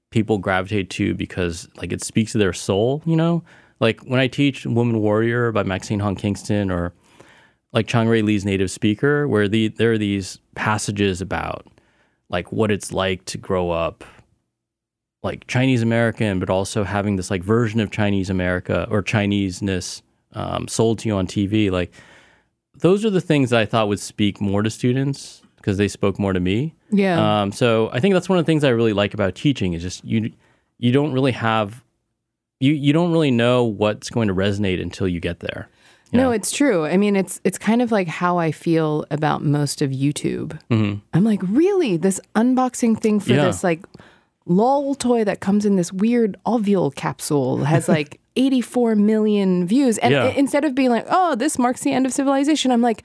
B: people gravitate to because like it speaks to their soul, you know? Like when I teach Woman Warrior by Maxine Hong Kingston or like Chang-rae Lee's Native Speaker, where the there are these passages about like what it's like to grow up like Chinese American, but also having this like version of Chinese America or Chineseness um, sold to you on TV. Like those are the things that I thought would speak more to students because they spoke more to me.
A: Yeah.
B: Um, so I think that's one of the things I really like about teaching is just you you don't really have you you don't really know what's going to resonate until you get there.
A: No, it's true. I mean, it's it's kind of like how I feel about most of YouTube. I'm like, really, this unboxing thing for
B: Mm-hmm. Yeah.
A: this like lol toy that comes in this weird ovule capsule has like 84 million views, and
B: Yeah.
A: i- instead of being like, oh, this marks the end of civilization, I'm like,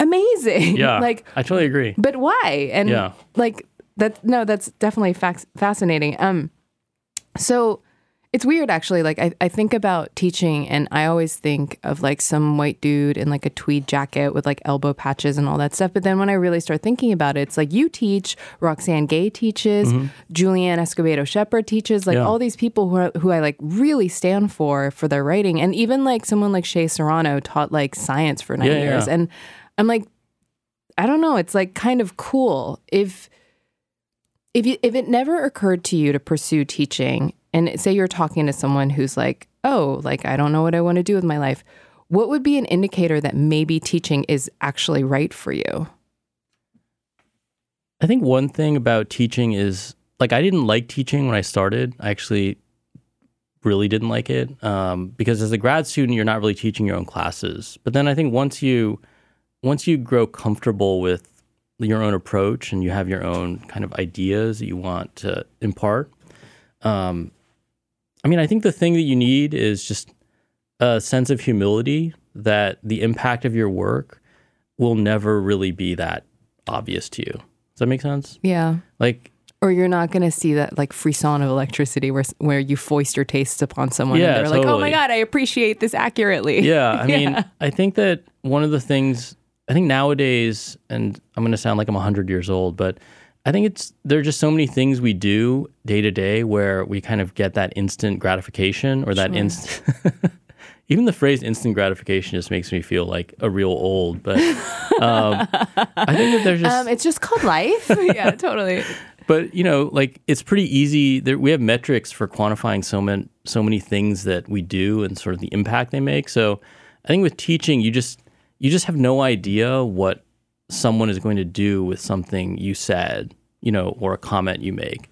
A: amazing.
B: Yeah,
A: like,
B: I totally agree.
A: but why? And
B: Yeah.
A: like that. No, that's definitely fac- fascinating. Um, so it's weird actually. Like I, I think about teaching, and I always think of like some white dude in like a tweed jacket with like elbow patches and all that stuff. But then when I really start thinking about it, it's like you teach, Roxane Gay teaches, Julianne Escobedo Shepherd teaches, like
B: Mm-hmm. Yeah.
A: all these people who are, who I like really stand for for their writing, and even like someone like Shea Serrano taught like science for nine
B: Yeah,
A: years,
B: yeah.
A: and I'm like, I don't know. It's like kind of cool if if you if it never occurred to you to pursue teaching, and say you're talking to someone who's like, oh, like I don't know what I want to do with my life. What would be an indicator that maybe teaching is actually right for you?
B: I think one thing about teaching is like I didn't like teaching when I started. I actually really didn't like it um, because as a grad student, you're not really teaching your own classes. But then I think once you once you grow comfortable with your own approach and you have your own kind of ideas that you want to impart, um, I mean, I think the thing that you need is just a sense of humility that the impact of your work will never really be that obvious to you. Does that make sense?
A: Yeah.
B: Like,
A: Or you're not going to see that like frisson of electricity where where you foist your tastes upon someone
B: Yeah,
A: and they're like, "Oh my god, I appreciate this accurately."
B: yeah, I mean, I think that one of the things, I think nowadays, and I'm going to sound like I'm 100 years old, but I think it's, there are just so many things we do day to day where we kind of get that instant gratification or that instant. Even the phrase instant gratification just makes me feel like a real old, but um, I think that there's just
A: Um, it's just called life. yeah, totally.
B: But you know, like it's pretty easy. There, we have metrics for quantifying so many so many things that we do and sort of the impact they make. So I think with teaching, you just you just have no idea what someone is going to do with something you said, you know, or a comment you make.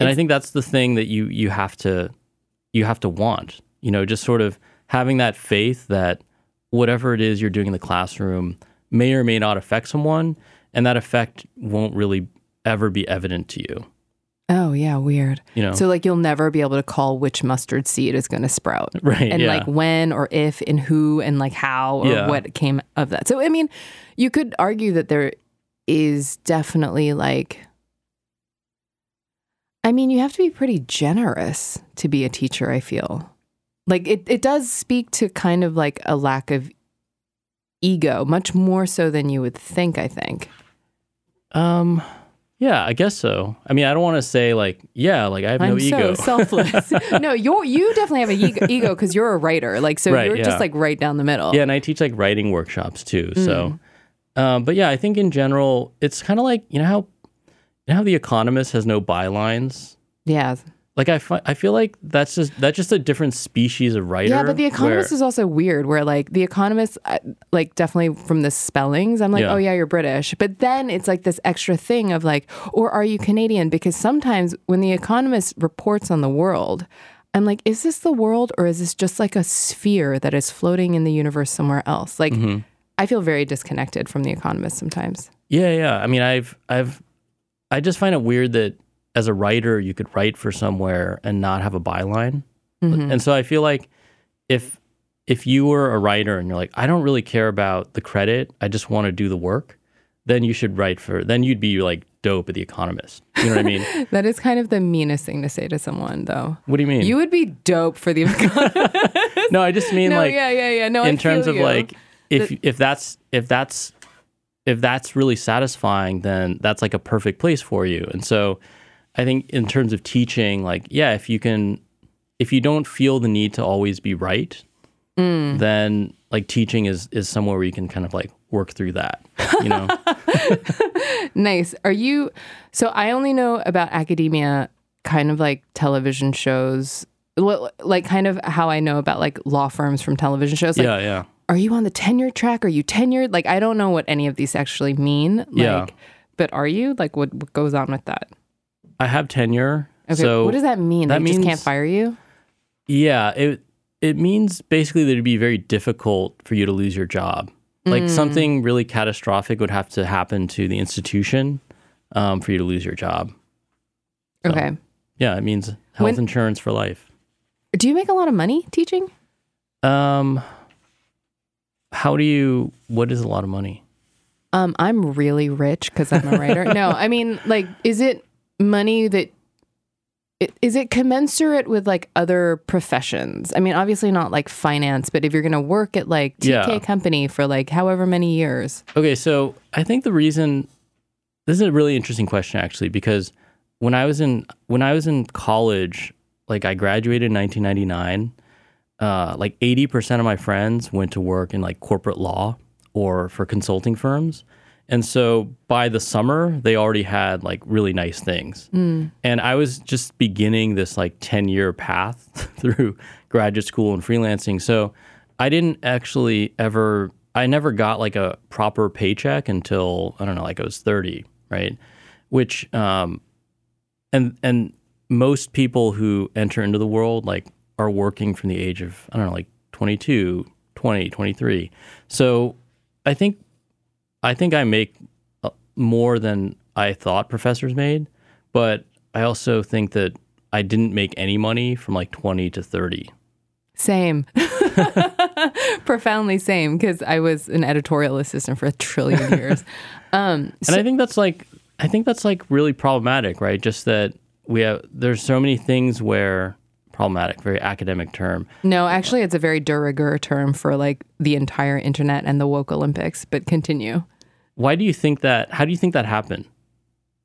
B: And I think that's the thing that you you have to you have to want. You know, just sort of having that faith that whatever it is you're doing in the classroom may or may not affect someone, and that effect won't really ever be evident to you.
A: Oh yeah, weird.
B: You know,
A: So like you'll never be able to call which mustard seed is going to sprout.
B: right?
A: and
B: yeah.
A: like when or if and who and like how or
B: Yeah.
A: what came of that. So I mean, you could argue that there is definitely like I mean, you have to be pretty generous to be a teacher, I feel. Like it it does speak to kind of like a lack of ego, much more so than you would think, I think.
B: um, yeah, I guess so. I mean, I don't want to say like, yeah, like I have no
A: I'm
B: ego.
A: so selfless. no, you you definitely have an ego- because you're a writer. Like so,
B: Right,
A: you're
B: yeah.
A: just like right down the middle.
B: yeah, and I teach like writing workshops too.
A: Mm.
B: So, um, but yeah, I think in general, it's kind of like you know how you know how the Economist has no bylines.
A: yeah.
B: Like I, fi- I feel like that's just that's just a different species of writer.
A: Yeah, but The Economist
B: where-
A: is also weird. Where like The Economist, like definitely from the spellings, I'm like,
B: Yeah.
A: oh yeah, you're British. But then it's like this extra thing of like, or are you Canadian? Because sometimes when The Economist reports on the world, I'm like, is this the world or is this just like a sphere that is floating in the universe somewhere else? Like,
B: Mm-hmm.
A: I feel very disconnected from The Economist sometimes.
B: Yeah, yeah. I mean, I've, I've, I just find it weird that as a writer, you could write for somewhere and not have a byline. Mm-hmm. And so I feel like if, if you were a writer and you're like, I don't really care about the credit, I just want to do the work, then you should write for, then you'd be like dope at The Economist. You know what I mean?
A: That is kind of the meanest thing to say to someone, though.
B: What do you mean?
A: You would be dope for The Economist.
B: no, I just mean
A: no,
B: like,
A: yeah, yeah, yeah. No, I
B: in terms of
A: you.
B: like, if, if that's, if that's if that's really satisfying, then that's like a perfect place for you. And so I think in terms of teaching, like, yeah, if you can, if you don't feel the need to always be right, mm. then like teaching is, is somewhere where you can kind of like work through that, you know?
A: Nice. Are you? So I only know about academia, kind of like television shows, like kind of how I know about like law firms from television shows. Like,
B: yeah, yeah.
A: are you on the tenure track? Are you tenured? Like, I don't know what any of these actually mean. Like,
B: Yeah.
A: But are you? Like, what, what goes on with that?
B: I have tenure.
A: Okay.
B: so
A: what does that mean?
B: that
A: they just can't fire you?
B: Yeah, it it means basically that it'd be very difficult for you to lose your job. Like something really catastrophic would have to happen to the institution um, for you to lose your job. So,
A: Okay.
B: Yeah, it means health
A: When-
B: insurance for life.
A: Do you make a lot of money teaching?
B: Um, how do you? What is a lot of money?
A: Um, I'm really rich because I'm a writer. no, I mean, like, is it money that it- is it commensurate with like other professions? I mean, obviously not like finance, but if you're going to work at like TK
B: Yeah.
A: company for like however many years,
B: Okay, so I think the reason this is a really interesting question actually because when I was in when I was in college, like I graduated in 1999, uh, like 80% of my friends went to work in like corporate law or for consulting firms. And so by the summer, they already had like really nice things. And I was just beginning this like 10 year path through graduate school and freelancing. So I didn't actually ever, I never got like a proper paycheck until, I don't know, like I was 30, right? Which, um, and, and most people who enter into the world like are working from the age of, I don't know, like 22, 20, 23. So I think I think I make uh, more than I thought professors made, but I also think that I didn't make any money from like 20 to 30.
A: same, profoundly same because I was an editorial assistant for a trillion years. Um,
B: And I think that's like I think that's like really problematic, right? Just that we have there's so many things where problematic, very academic term.
A: no, actually, it's a very de rigueur term for like the entire internet and the woke Olympics. But continue.
B: Why do you think that how do you think that happened?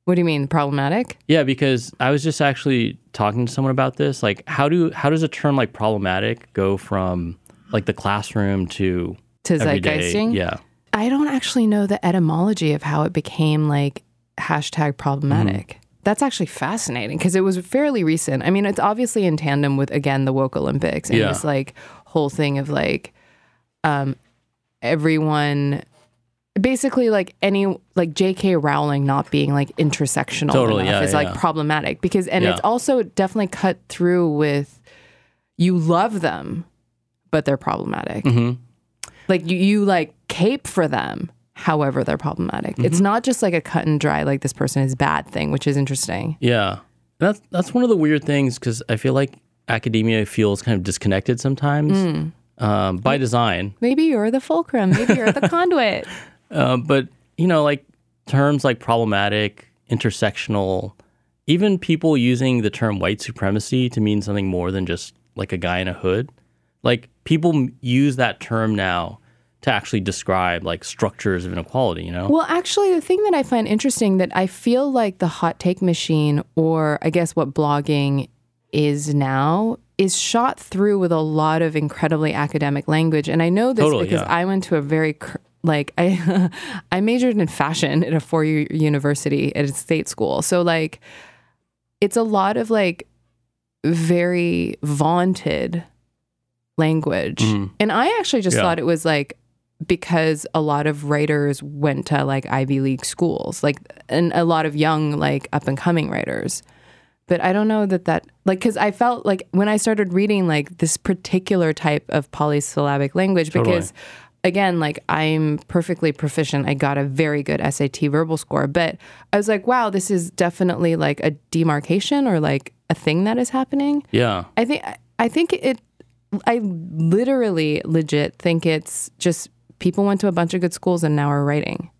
A: What do you mean problematic?
B: Yeah, because I was just actually talking to someone about this. Like how do how does a term like problematic go from like the classroom to
A: To zeitgeisting?
B: Yeah.
A: I don't actually know the etymology of how it became like hashtag problematic. That's actually fascinating because it was fairly recent. I mean, it's obviously in tandem with again the woke Olympics and
B: Yeah.
A: this like whole thing of like um everyone basically like any like J.K. Rowling not being like intersectional
B: Totally,
A: enough
B: yeah,
A: is like problematic because and it's also definitely cut through with you love them, but they're problematic.
B: Hmm
A: like you, you like cape for them however they're problematic.
B: Mm-hmm.
A: it's not just like a cut and dry like this person is bad thing which is interesting.
B: Yeah, that's that's one of the weird things because I feel like academia feels kind of disconnected sometimes.
A: Mm.
B: um, by design.
A: maybe you're the fulcrum. Maybe you're the conduit
B: Uh, but you know, like terms like problematic, intersectional, even people using the term white supremacy to mean something more than just like a guy in a hood. Like people m- use that term now to actually describe like structures of inequality. You know?
A: well actually the thing that i find interesting that i feel like the hot take machine or i guess what blogging is now is shot through with a lot of incredibly academic language and i know this
B: Totally,
A: because
B: yeah.
A: i went to a very cr- like i i majored in fashion at a four-year university at a state school so like it's a lot of like very vaunted language.
B: Mhm.
A: And I actually just
B: Yeah.
A: thought it was like because a lot of writers went to like Ivy League schools, like and a lot of young like up and coming writers. But I don't know that that like cuz I felt like when I started reading like this particular type of polysyllabic language
B: Totally.
A: because again like I'm perfectly proficient. I got a very good SAT verbal score, but I was like, wow, this is definitely like a demarcation or like a thing that is happening.
B: yeah.
A: I think I think it. I literally legit think it's just people went to a bunch of good schools and now are writing.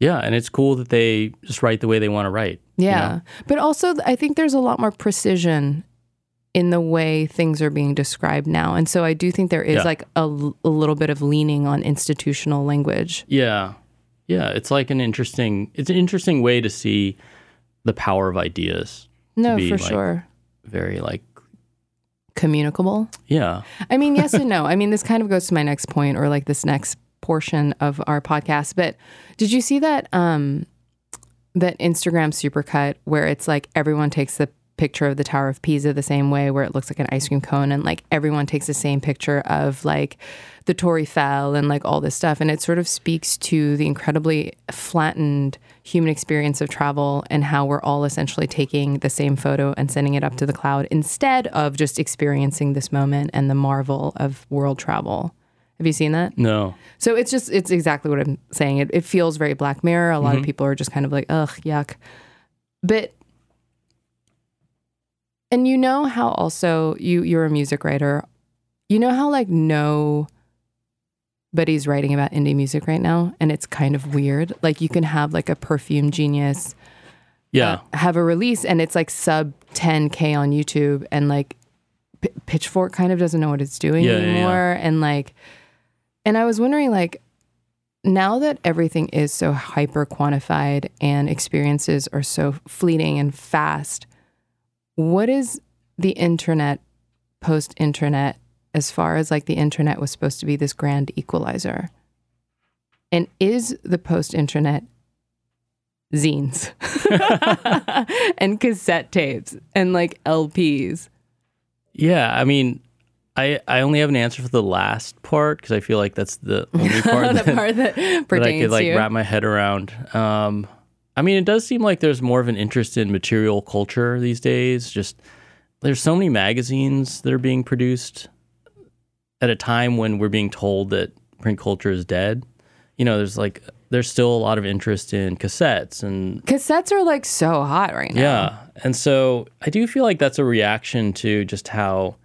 B: Yeah. And it's cool that they just write the way they want to write. you
A: Yeah,
B: know?
A: but also I think there's a lot more precision in the way things are being described now, and so I do think there is
B: Yeah.
A: like a little bit of leaning on institutional language.
B: Yeah. Yeah, it's like an interesting. It's an interesting way to see the power of ideas.
A: No, for
B: like-
A: sure.
B: Very like,
A: Communicable.
B: yeah,
A: I mean, yes and no. I mean, this kind of goes to my next point or like this next portion of our podcast. But did you see that um that Instagram supercut where it's like everyone takes the picture of the Tower of Pisa the same way where it looks like an ice cream cone and like everyone takes the same picture of like the Torre Eiffel and like all this stuff and it sort of speaks to the incredibly flattened human experience of travel and how we're all essentially taking the same photo and sending it up to the cloud instead of just experiencing this moment and the marvel of world travel. Have you seen that?
B: no,
A: So it's just it's exactly what I'm saying. It, it feels very Black Mirror. A lot of mm-hmm. people are just kind of like, ugh, yuck. But and you know how also you you're a music writer. You know how like no nobody's writing about indie music right now and it's kind of weird. Like you can have like a perfume genius
B: yeah,
A: uh, have a release and it's like sub 10k on YouTube and like P- Pitchfork kind of doesn't know what it's doing
B: Yeah, yeah, yeah.
A: anymore and like and I was wondering like now that everything is so hyper quantified and experiences are so fleeting and fast what is the internet post internet as far as like the internet was supposed to be this grand equalizer and is the post internet zines and cassette tapes and like LPs.
B: yeah. I mean, I I only have an answer for the last part because I feel like that's the only part
A: the
B: that,
A: part that
B: that I could like wrap my head around. Um, I mean, it does seem like there's more of an interest in material culture these days. Just there's so many magazines that are being produced at a time when we're being told that print culture is dead. You know, there's like there's still a lot of interest in cassettes and
A: Cassettes are like so hot right now.
B: yeah. And so I do feel like that's a reaction to just how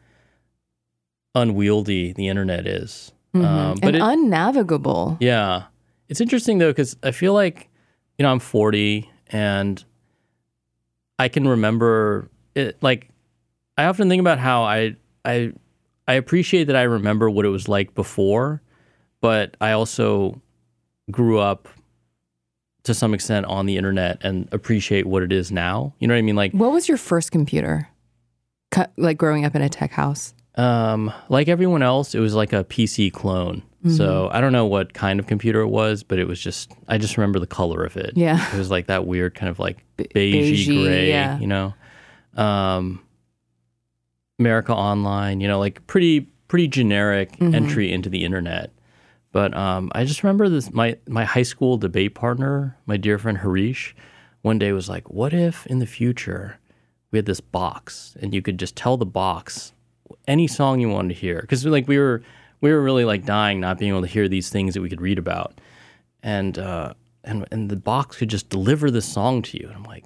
B: unwieldy the internet is. Um,
A: and
B: it,
A: unnavigable.
B: yeah. It's interesting though, because I feel like, you know, I'm 40 and I can remember it. Like, I often think about how I, I, I appreciate that I remember what it was like before, but I also grew up to some extent on the internet and appreciate what it is now. You know what I mean? Like,
A: What was your first computer? Like growing up in a tech house.
B: Um, like everyone else, it was like a PC clone. So
A: Mm-hmm.
B: I don't know what kind of computer it was, but it was just I just remember the color of it.
A: Yeah.
B: It was like that weird kind of like
A: Be-
B: beigey
A: beigey,
B: gray,
A: yeah.
B: you know. Um America Online, you know, like pretty pretty generic
A: Mm-hmm.
B: entry into the internet. But um, I just remember this my my high school debate partner, my dear friend Harish, one day was like, "What if in the future we had this box and you could just tell the box any song you wanted to hear?" Because like we were we were really like dying not being able to hear these things that we could read about, and uh, and and the box could just deliver this song to you. And I'm like,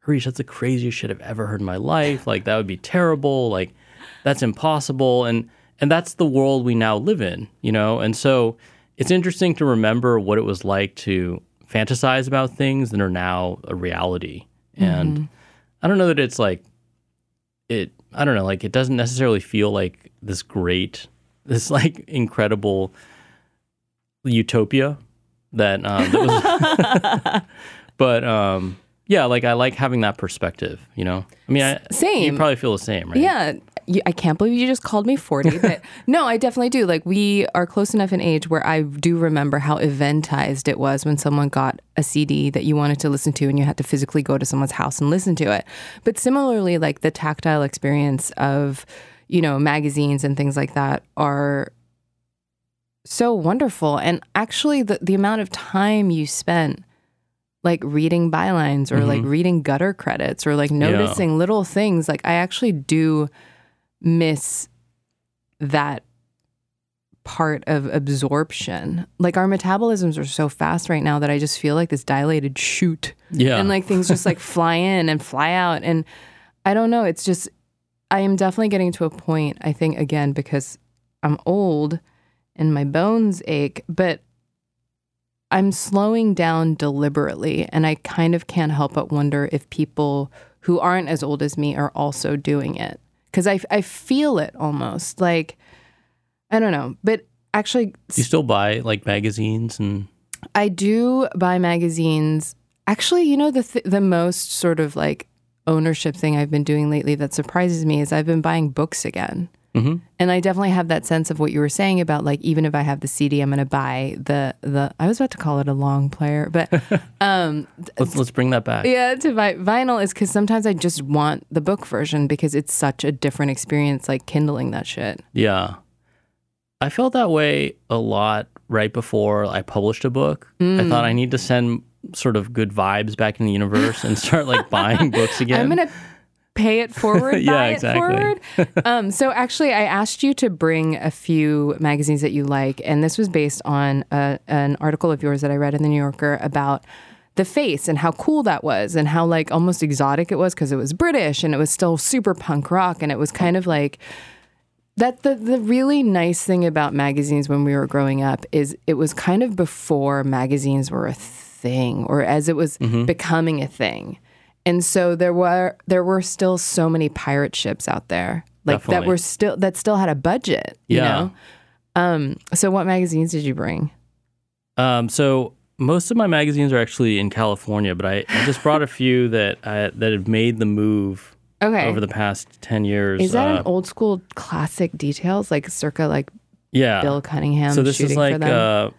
B: Harish, that's the craziest shit I've ever heard in my life. Like that would be terrible. Like that's impossible. And and that's the world we now live in, you know? And so it's interesting to remember what it was like to fantasize about things that are now a reality. And I don't know that it's like it I don't know, like it doesn't necessarily feel like this great this like incredible utopia that um that was but um yeah, like I like having that perspective, you know. I mean, I,
A: Same.
B: You probably feel the same, right?
A: Yeah. You, I can't believe you just called me 40, but no, I definitely do. Like, we are close enough in age where I do remember how eventized it was when someone got a CD that you wanted to listen to and you had to physically go to someone's house and listen to it. But similarly, like the tactile experience of, you know, magazines and things like that are so wonderful. And actually, the, the amount of time you spent like reading bylines or like mm-hmm. reading gutter credits or like noticing little things, like I actually do miss that part of absorption. Like our metabolisms are so fast right now that I just feel like this dilated chute
B: Yeah.
A: and like things just like fly in and fly out and i don't know it's just i am definitely getting to a point i think again because i'm old and my bones ache but i'm slowing down deliberately and i kind of can't help but wonder if people who aren't as old as me are also doing it because I, I feel it almost like i don't know but actually
B: you still buy like magazines and
A: I do buy magazines. Actually, you know the th- the most sort of like ownership thing I've been doing lately that surprises me is I've been buying books again.
B: Mhm.
A: And I definitely have that sense of what you were saying about like even if I have the CD, I'm going to buy the the. I was about to call it a long player, but
B: Let's let's bring that back.
A: yeah, to buy vinyl is because sometimes I just want the book version because it's such a different experience, like kindling that shit.
B: Yeah. I felt that way a lot right before I published a book. I thought I need to send sort of good vibes back in the universe and start like buying books again.
A: I'm gonna pay it forward,
B: Yeah, exactly.
A: it forward. um, so actually, I asked you to bring a few magazines that you like, and this was based on a, an article of yours that I read in the New Yorker about the face and how cool that was, and how like almost exotic it was because it was British and it was still super punk rock, and it was kind of like. That the the really nice thing about magazines when we were growing up is it was kind of before magazines were a thing or as it was
B: Mm-hmm.
A: becoming a thing. And so there were there were still so many pirate ships out there. Like that were still that still had a budget, you
B: Yeah.
A: know? Um so what magazines did you bring?
B: Um, so most of my magazines are actually in California, but I, I just brought a few that I, that have made the move
A: Okay.
B: over the past ten years.
A: is that
B: Uh,
A: an old school classic details like circa like
B: yeah?
A: Bill Cunningham
B: so this
A: shooting
B: is
A: for
B: like uh,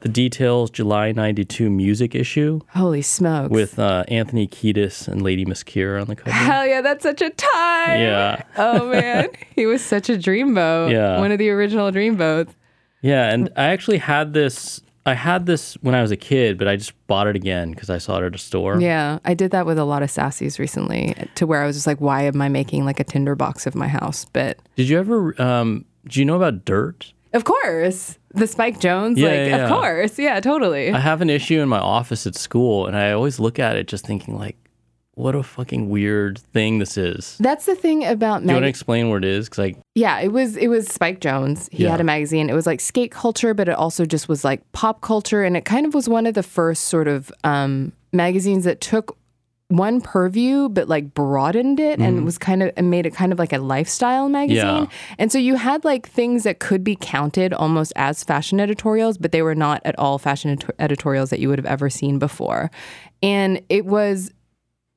B: the details July '92 music issue
A: Holy smokes.
B: with uh, Anthony Kiedis and Lady Miss on the cover.
A: Hell yeah, that's such a time.
B: Yeah.
A: Oh man. he was such a dreamboat.
B: Yeah.
A: One of the original dreamboats.
B: Yeah, and I actually had this. I had this when I was a kid, but I just bought it again because I saw it at a store.
A: Yeah, I did that with a lot of sassies recently to where I was just like, why am I making like a tinder box of my house? But
B: Did you ever? Um, do you know about Dirt?
A: of course, the Spike Jonze,
B: Yeah,
A: like,
B: yeah, yeah.
A: of course. Yeah, totally.
B: I have an issue in my office at school, and I always look at it just thinking like, what a fucking weird thing this is.
A: That's the thing about
B: Do you want to explain what it is? Because like,
A: yeah, it was it was Spike Jonze. He
B: Yeah.
A: had a magazine. It was like skate culture, but it also just was like pop culture, and it kind of was one of the first sort of um, magazines that took one purview but like broadened it and was kind of and made it kind of like a lifestyle magazine.
B: Mm-hmm. Yeah.
A: And so you had like things that could be counted almost as fashion editorials, but they were not at all fashion ed- editorials that you would have ever seen before. And it was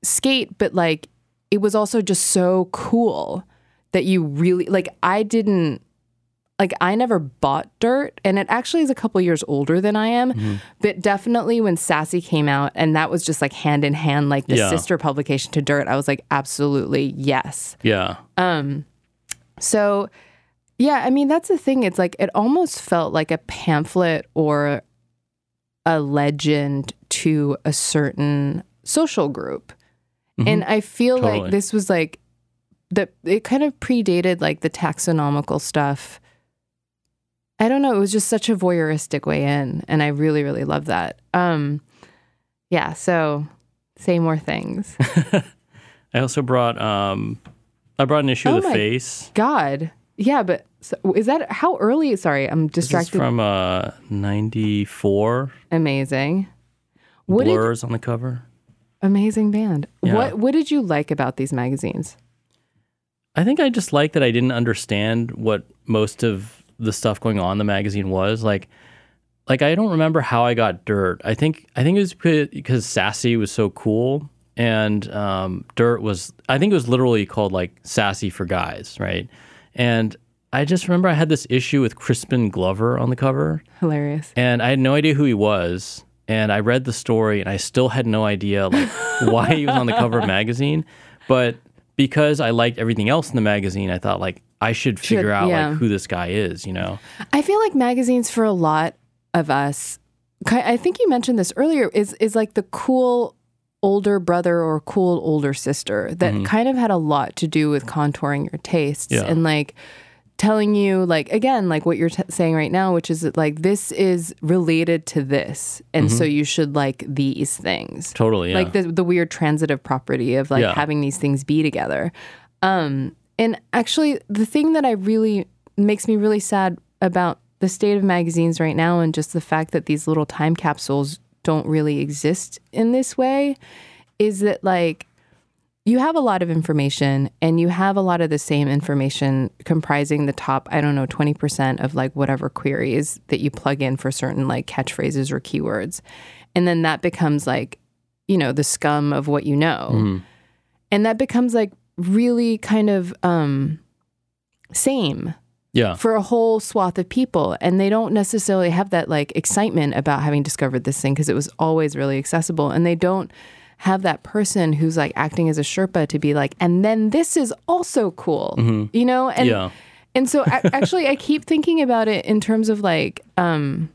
A: skate, but like it was also just so cool that you really like I didn't like I never bought Dirt and it actually is a couple years older than I am. But definitely when Sassy came out and that was just like hand in hand like the
B: Yeah.
A: sister publication to Dirt, I was like absolutely yes.
B: yeah, Um.
A: So, yeah, I mean, that's the thing. It's like it almost felt like a pamphlet or a legend to a certain social group. And I feel
B: Totally.
A: like this was like the it kind of predated like the taxonomical stuff. I don't know, it was just such a voyeuristic way in and I really really love that. Um yeah, so say more things.
B: I also brought. Um, I brought an issue
A: Oh
B: of the face.
A: God. Yeah, but so is that how early? Sorry, I'm
B: This is
A: distracted.
B: from uh, '94.
A: Amazing. What did,
B: on the cover.
A: amazing band.
B: Yeah.
A: What what did you like about these magazines?
B: I think I just like that I didn't understand what most of the stuff going on in the magazine was. Like, like I don't remember how I got Dirt. I think I think it was because- because Sassy was so cool, and um, Dirt was. I think it was literally called like Sassy for guys, right? And I just remember I had this issue with Crispin Glover on the cover,
A: Hilarious.
B: and I had no idea who he was. And I read the story, and I still had no idea like why he was on the cover of magazine. But because I liked everything else in the magazine, I thought like I should figure out
A: yeah.
B: like who this guy is. You know?
A: I feel like magazines for a lot of us. I think you mentioned this earlier. Is is like the cool older brother or cool older sister that mm-hmm. kind of had a lot to do with contouring your tastes
B: Yeah.
A: and like telling you like again like what you're t- saying right now which is that like this is related to this and so you should like these things
B: Totally. Yeah.
A: like the the weird transitive property of like
B: Yeah.
A: having these things be together. Um, and actually, the thing that I really makes me really sad about the state of magazines right now, and just the fact that these little time capsules don't really exist in this way, is that like you have a lot of information and you have a lot of the same information comprising the top, I don't know, 20% of like whatever queries that you plug in for certain like catchphrases or keywords. And then that becomes like, you know, the scum of what you know. And that becomes like really kind of um same
B: Yeah.
A: for a whole swath of people and they don't necessarily have that like excitement about having discovered this thing because it was always really accessible and they don't have that person who's like acting as a sherpa to be like and then this is also cool you know and
B: Yeah.
A: and so I, actually i keep thinking about it in terms of like um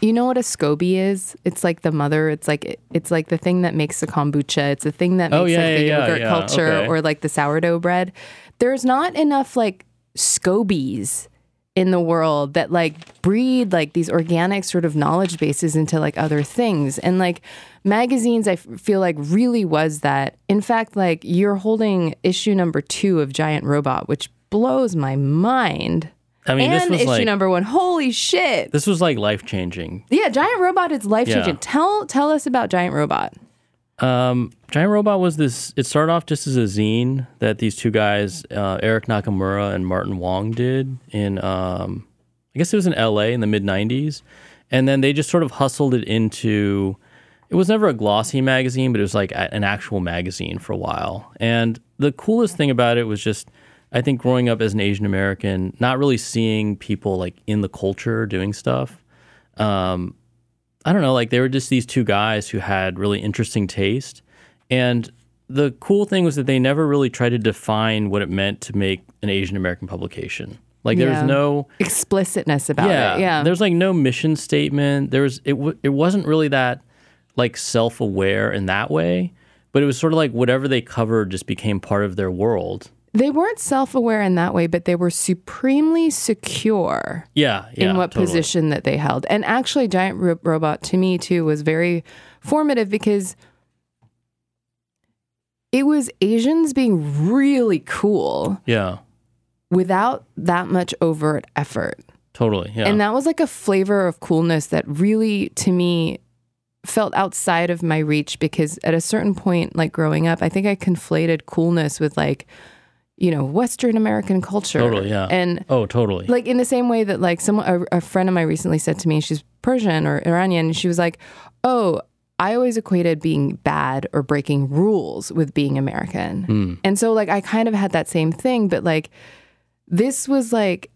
A: you know what a SCOBY is? It's like the mother. It's like it's like the thing that makes the kombucha. It's the thing that makes
B: Oh, yeah,
A: like the
B: yeah, yeah,
A: yogurt
B: yeah.
A: culture
B: Okay.
A: or like the sourdough bread. There's not enough like SCOBYs in the world that like breed like these organic sort of knowledge bases into like other things. And like magazines i f- feel like really was that. In fact like you're holding issue number two of giant robot which blows my mind.
B: I mean,
A: and
B: this was
A: issue
B: like
A: number one. Holy shit!
B: This was like life changing.
A: yeah giant robot is life changing
B: Yeah.
A: tell tell us about giant robot
B: Um, Giant Robot was this. It started off just as a zine that these two guys, uh, Eric Nakamura and Martin Wong, did in. Um, I guess it was in L.A. in the mid '90s, and then they just sort of hustled it into. It was never a glossy magazine, but it was like an actual magazine for a while. And the coolest thing about it was just, I think, growing up as an Asian American, not really seeing people like in the culture doing stuff. Um, I don't know, like they were just these two guys who had really interesting taste. And the cool thing was that they never really tried to define what it meant to make an Asian American publication. Like there
A: Yeah.
B: was no
A: explicitness about
B: yeah,
A: it yeah
B: There's like no mission statement. There was it w- it wasn't really that like self-aware in that way, but it was sort of like whatever they covered just became part of their world.
A: They weren't self-aware in that way but they were supremely secure
B: Yeah, yeah.
A: in what
B: totally.
A: position that they held. And actually, Giant Ro- Robot to me too was very formative because it was Asians being really cool
B: Yeah,
A: without that much overt effort.
B: totally. Yeah.
A: And that was like a flavor of coolness that really, to me, felt outside of my reach because at a certain point, like growing up, I think I conflated coolness with like, you know, Western American culture.
B: totally, yeah.
A: And
B: oh, totally.
A: like in the same way that like someone a, a friend of mine recently said to me she's persian or iranian and she was like oh i always equated being bad or breaking rules with being american hmm. and so like i kind of had that same thing but like this was like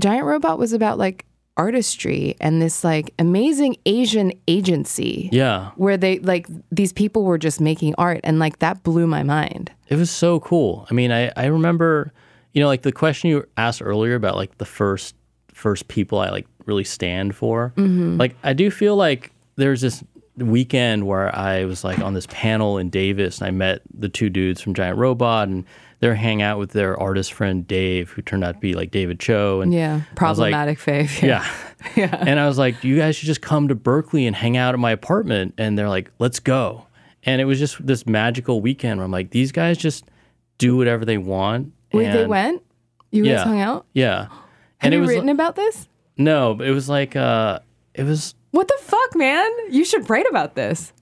A: giant robot was about like artistry and this like amazing asian agency
B: yeah.
A: where they like these people were just making art and like that blew my mind
B: It was so cool. I mean, I, I remember, you know, like the question you asked earlier about like the first first people I like really stand for. Mm-hmm. Like I do feel like there's this weekend where I was like on this panel in Davis and I met the two dudes from Giant Robot and they're hanging out with their artist friend Dave, who turned out to be like David Choe. And
A: yeah
B: was like-
A: problematic fave
B: yeah. Yeah. And I was like, you guys should just come to Berkeley and hang out at my apartment. And they're like, let's go. And it was just this magical weekend where I'm like, these guys just do whatever they want.
A: wait they went you guys
B: Yeah.
A: hung out
B: Yeah.
A: have
B: and it
A: you
B: was
A: written about this
B: no, but it was like uh it was
A: What the fuck, man? You should write about this.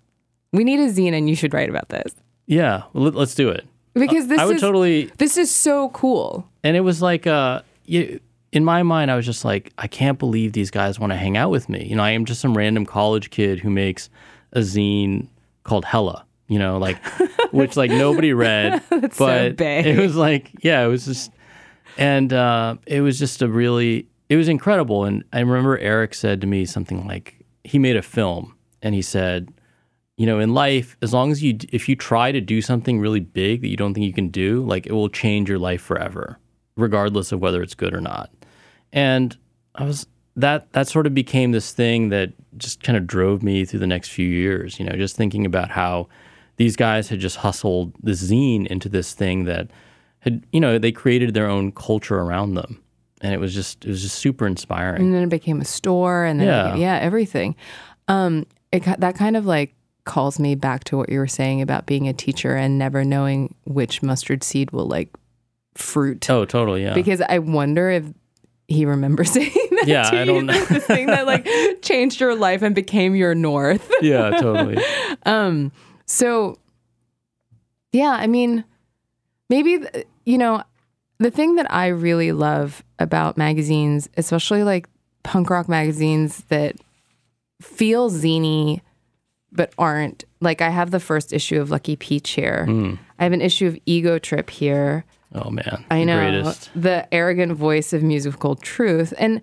A: We need a zine and you should write about this.
B: yeah, let, let's do it.
A: Because this
B: I would
A: is
B: totally
A: this is so cool.
B: and it was like uh you, in my mind I was just like I can't believe these guys want to hang out with me. You know, I am just some random college kid who makes a zine called Hella, you know, like which like nobody read, but
A: so
B: it was like yeah, it was just and uh it was just a really it was incredible and I remember Eric said to me something like he made a film and he said you know, in life, as long as you, if you try to do something really big that you don't think you can do, like it will change your life forever, regardless of whether it's good or not. And I was that that sort of became this thing that just kind of drove me through the next few years. You know, just thinking about how these guys had just hustled the zine into this thing that had, you know, they created their own culture around them, and it was just it was just super inspiring.
A: And then it became a store and then
B: Yeah.
A: yeah, everything. Um it that kind of like calls me back to what you were saying about being a teacher and never knowing which mustard seed will like fruit.
B: Oh, totally, yeah.
A: Because I wonder if he remembers saying that
B: Yeah, I don't know.
A: the thing that like changed your life and became your north.
B: yeah, totally.
A: um, So Yeah, I mean, maybe you know, the thing that I really love about magazines, especially like punk rock magazines that feel zany but aren't. Like I have the first issue of Lucky Peach here. Mm. I have an issue of Ego Trip here.
B: Oh man,
A: I know
B: Greatest.
A: the arrogant voice of musical truth, and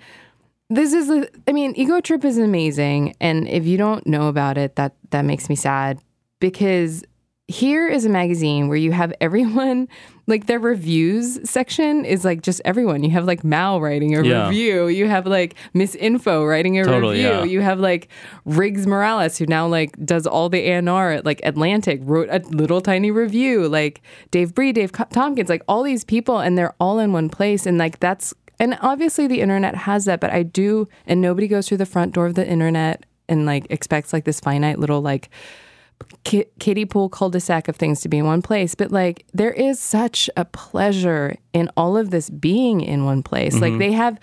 A: this is, a- I mean, Ego Trip is amazing, and if you don't know about it, that that makes me sad because here is a magazine where you have everyone like their reviews section is like just everyone. You have like Mal writing a
B: Yeah.
A: review. You have like Miss Info writing a
B: Totally,
A: review.
B: yeah.
A: You have like Riggs Morales who now like does all the A&R at like Atlantic wrote a little tiny review. Like Dave Bry, Dave Tompkins, like all these people and they're all in one place and like that's and obviously the internet has that, but I do and nobody goes through the front door of the internet and like expects like this finite little like kiddie pool cul-de-sac of things to be in one place. But like there is such a pleasure in all of this being in one place. Like mm-hmm. they have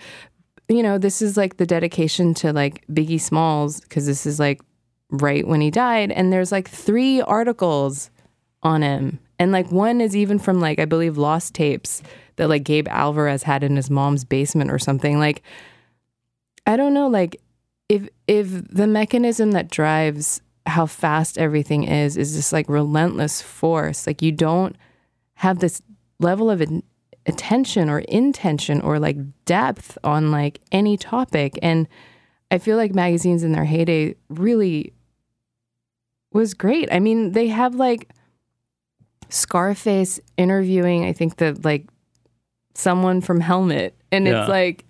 A: you know this is like the dedication to like biggie smalls because this is like right when he died. And there's like three articles on him. And like one is even from like i believe lost tapes that like gabe alvarez had in his mom's basement or something. Like i don't know like if if the mechanism that drives how fast everything is is this like relentless force. Like you don't have this level of in- attention or intention or like depth on like any topic. And i feel like magazines in their heyday really was great. I mean they have like scarface interviewing i think the like someone from helmet. And
B: Yeah.
A: it's like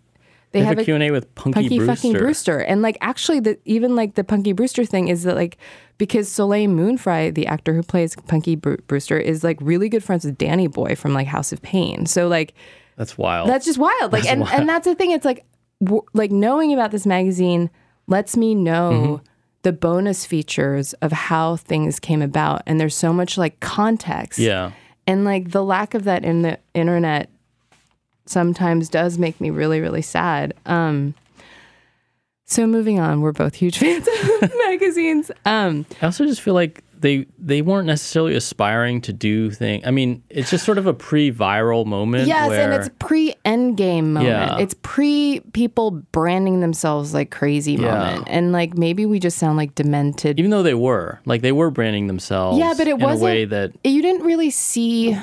B: They,
A: they,
B: have,
A: have
B: a Q&A with Punky,
A: Punky
B: Brewster.
A: fucking Brewster. And like actually the even like the Punky Brewster thing is that like because Soleil Moon Frye, the actor who plays Punky Bru- Brewster, is like really good friends with Danny Boy from like House of Pain. So like
B: That's wild.
A: that's just wild. Like
B: That's
A: and
B: wild.
A: and that's the thing. It's like w- like knowing about this magazine lets me know
B: Mm-hmm.
A: the bonus features of how things came about. And there's so much like context.
B: yeah.
A: And like the lack of that in the internet sometimes does make me really, really sad. Um, so moving on, we're both huge fans of magazines. Um,
B: I also just feel like they they weren't necessarily aspiring to do thing. I mean, it's just sort of a pre-viral moment.
A: yes,
B: where,
A: and it's pre Endgame moment.
B: Yeah.
A: It's pre people branding themselves like crazy
B: Yeah.
A: moment, and like maybe we just sound like demented.
B: even though they were like they were branding themselves.
A: Yeah, but it wasn't-
B: a way that
A: you didn't really see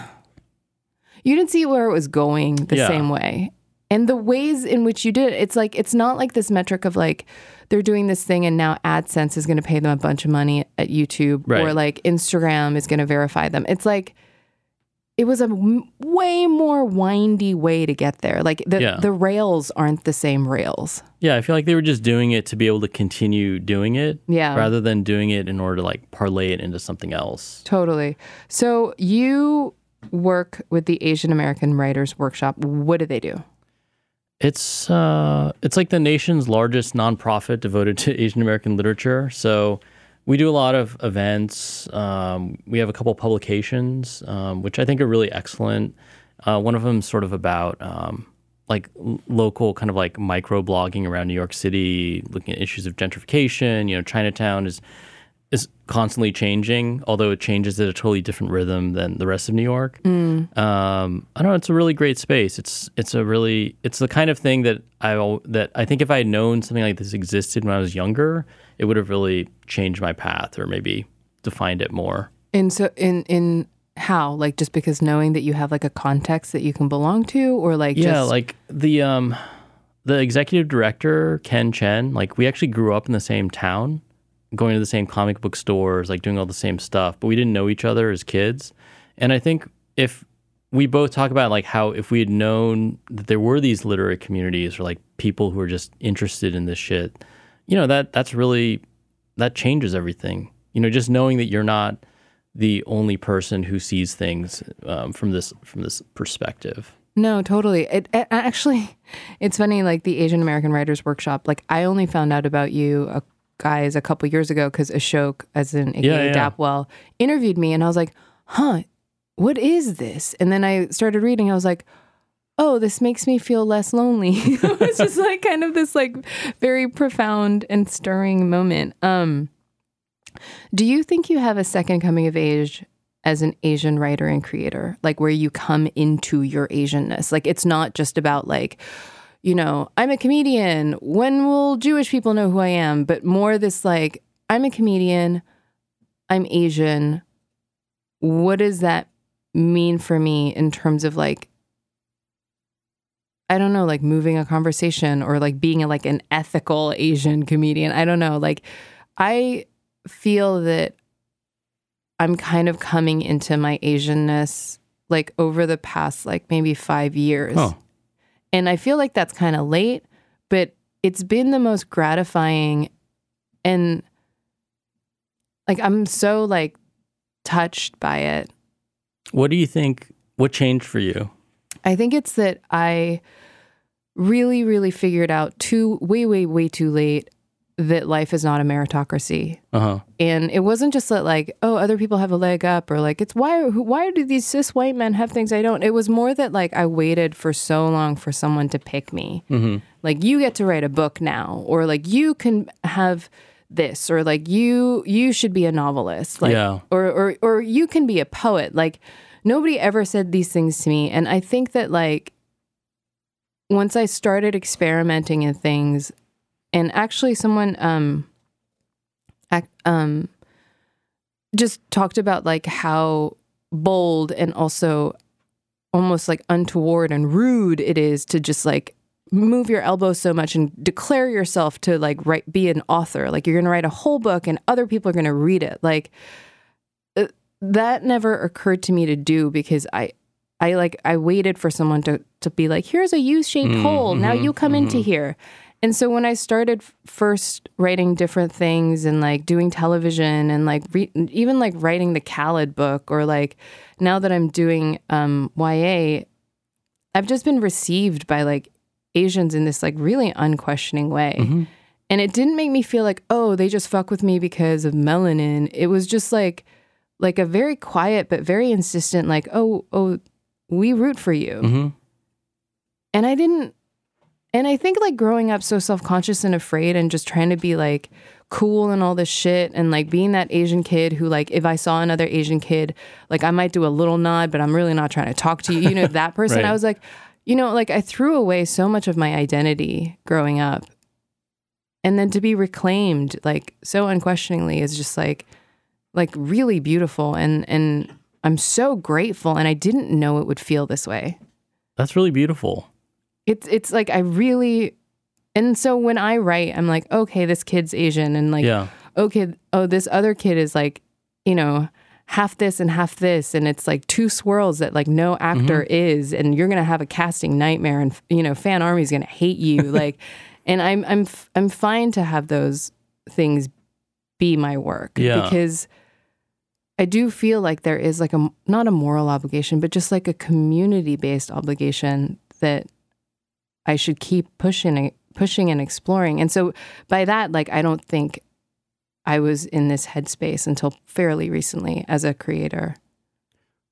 A: you didn't see where it was going the
B: Yeah.
A: same way and the ways in which you did it it's like it's not like this metric of like they're doing this thing and now adsense is going to pay them a bunch of money at youtube or like instagram is going to verify them it's like it was a m- way more windy way to get there like the,
B: Yeah.
A: the rails aren't the same rails
B: yeah, I feel like they were just doing it to be able to continue doing it.
A: Yeah.
B: Rather than doing it in order to like parlay it into something else.
A: totally so you work with the asian american writers workshop what do they do
B: It's uh, it's like the nation's largest nonprofit devoted to Asian American literature. So we do a lot of events. Um, we have a couple publications, um, which I think are really excellent. Uh, one of them is sort of about um, like local kind of like micro blogging around New York City, looking at issues of gentrification. You know, Chinatown is is constantly changing, although it changes at a totally different rhythm than the rest of New York. Um, I don't know. It's a really great space. It's it's a really it's the kind of thing that I that I think if I had known something like this existed when I was younger, it would have really changed my path or maybe defined it more.
A: And so in in how? Like just because knowing that you have like a context that you can belong to or like
B: Yeah,
A: just
B: like the um the executive director Ken Chen, like we actually grew up in the same town, going to the same comic book stores, like doing all the same stuff, but we didn't know each other as kids. And I think if we both talk about like how if we had known that there were these literary communities or like people who are just interested in this shit, you know, that that's really that changes everything. You know, just knowing that you're not the only person who sees things um, from this from this perspective.
A: No, totally. It, it actually it's funny like the Asian American Writers Workshop, like I only found out about you uh, guys a couple years ago cuz Ashok as in AKA
B: Yeah, yeah.
A: Dapwell interviewed me and I was like, "Huh, what is this?" And then I started reading. I was like, "Oh, this makes me feel less lonely." it was just like kind of this like very profound and stirring moment. Um do you think you have a second coming of age as an Asian writer and creator, like where you come into your Asianness. Like it's not just about like, you know, I'm a comedian. When will Jewish people know who I am? But more this like, I'm a comedian. I'm Asian. What does that mean for me in terms of like, I don't know, like moving a conversation or like being like an ethical Asian comedian. I don't know. Like, I feel that I'm kind of coming into my Asianness like over the past like maybe five years.
B: Oh.
A: And I feel like that's kind of late, but it's been the most gratifying and like I'm so like touched by it.
B: What do you think? What changed for you?
A: I think it's that I really, really figured out too way, way, way too late that life is not a meritocracy.
B: Uh huh.
A: And it wasn't just that like, oh, other people have a leg up or like it's why why do these cis white men have things I don't? It was more that like I waited for so long for someone to pick me. Like you get to write a book now or like you can have this or like you you should be a novelist like
B: Yeah.
A: or or or you can be a poet. Like nobody ever said these things to me and I think that like once I started experimenting in things and actually someone um ac- um just talked about like how bold and also almost like untoward and rude it is to just like move your elbows so much and declare yourself to like write be an author. Like you're going to write a whole book and other people are going to read it. Like uh, that never occurred to me to do because i i like i waited for someone to to be like here's a u-shaped hole. Now you come into here and so when I started first writing different things and like doing television and like re- even like writing the Khaled book or like now that I'm doing um, YA, I've just been received by like Asians in this like really unquestioning way. And it didn't make me feel like, oh, they just fuck with me because of melanin. It was just like like a very quiet but very insistent like, oh, oh, we root for you.
B: hmm
A: And I didn't and I think like growing up so self-conscious and afraid and just trying to be like cool and all this shit and like being that Asian kid who like if I saw another Asian kid, like I might do a little nod, but I'm really not trying to talk to you. You know, that person.
B: Right.
A: I was like, you know, like I threw away so much of my identity growing up. And then to be reclaimed like so unquestioningly is just like like really beautiful and and I'm so grateful and I didn't know it would feel this way.
B: That's really beautiful.
A: It's it's like I really and so when I write, I'm like, okay, this kid's Asian and like
B: yeah.
A: okay, oh, this other kid is like, you know, half this and half this and it's like two swirls that like no actor mm-hmm. is and you're going to have a casting nightmare and you know, fan army's going to hate you like and I'm I'm I'm fine to have those things be my work
B: Yeah.
A: because I do feel like there is like a not a moral obligation, but just like a community based obligation that I should keep pushing pushing and exploring. And so by that, like I don't think I was in this headspace until fairly recently as a creator.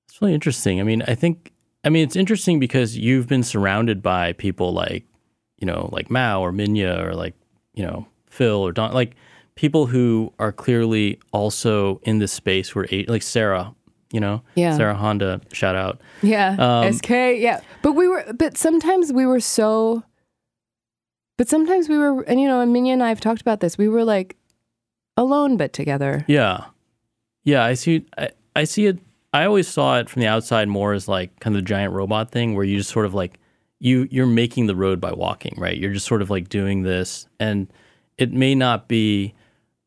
B: It's really interesting. I mean, I think, I mean, it's interesting because you've been surrounded by people like, you know, like Mao or Minya or like, you know, Phil or Don, like people who are clearly also in this space where, like Sarah, you know,
A: Yeah.
B: Sarah Honda, shout out.
A: Yeah.
B: Um,
A: SK. Yeah. But we were, but sometimes we were so, but sometimes we were, and you know, and Minya and I have talked about this. We were like alone, but together.
B: Yeah. Yeah. I see, I, I see it. I always saw it from the outside more as like kind of the giant robot thing where you just sort of like, you, you're making the road by walking, right? You're just sort of like doing this and it may not be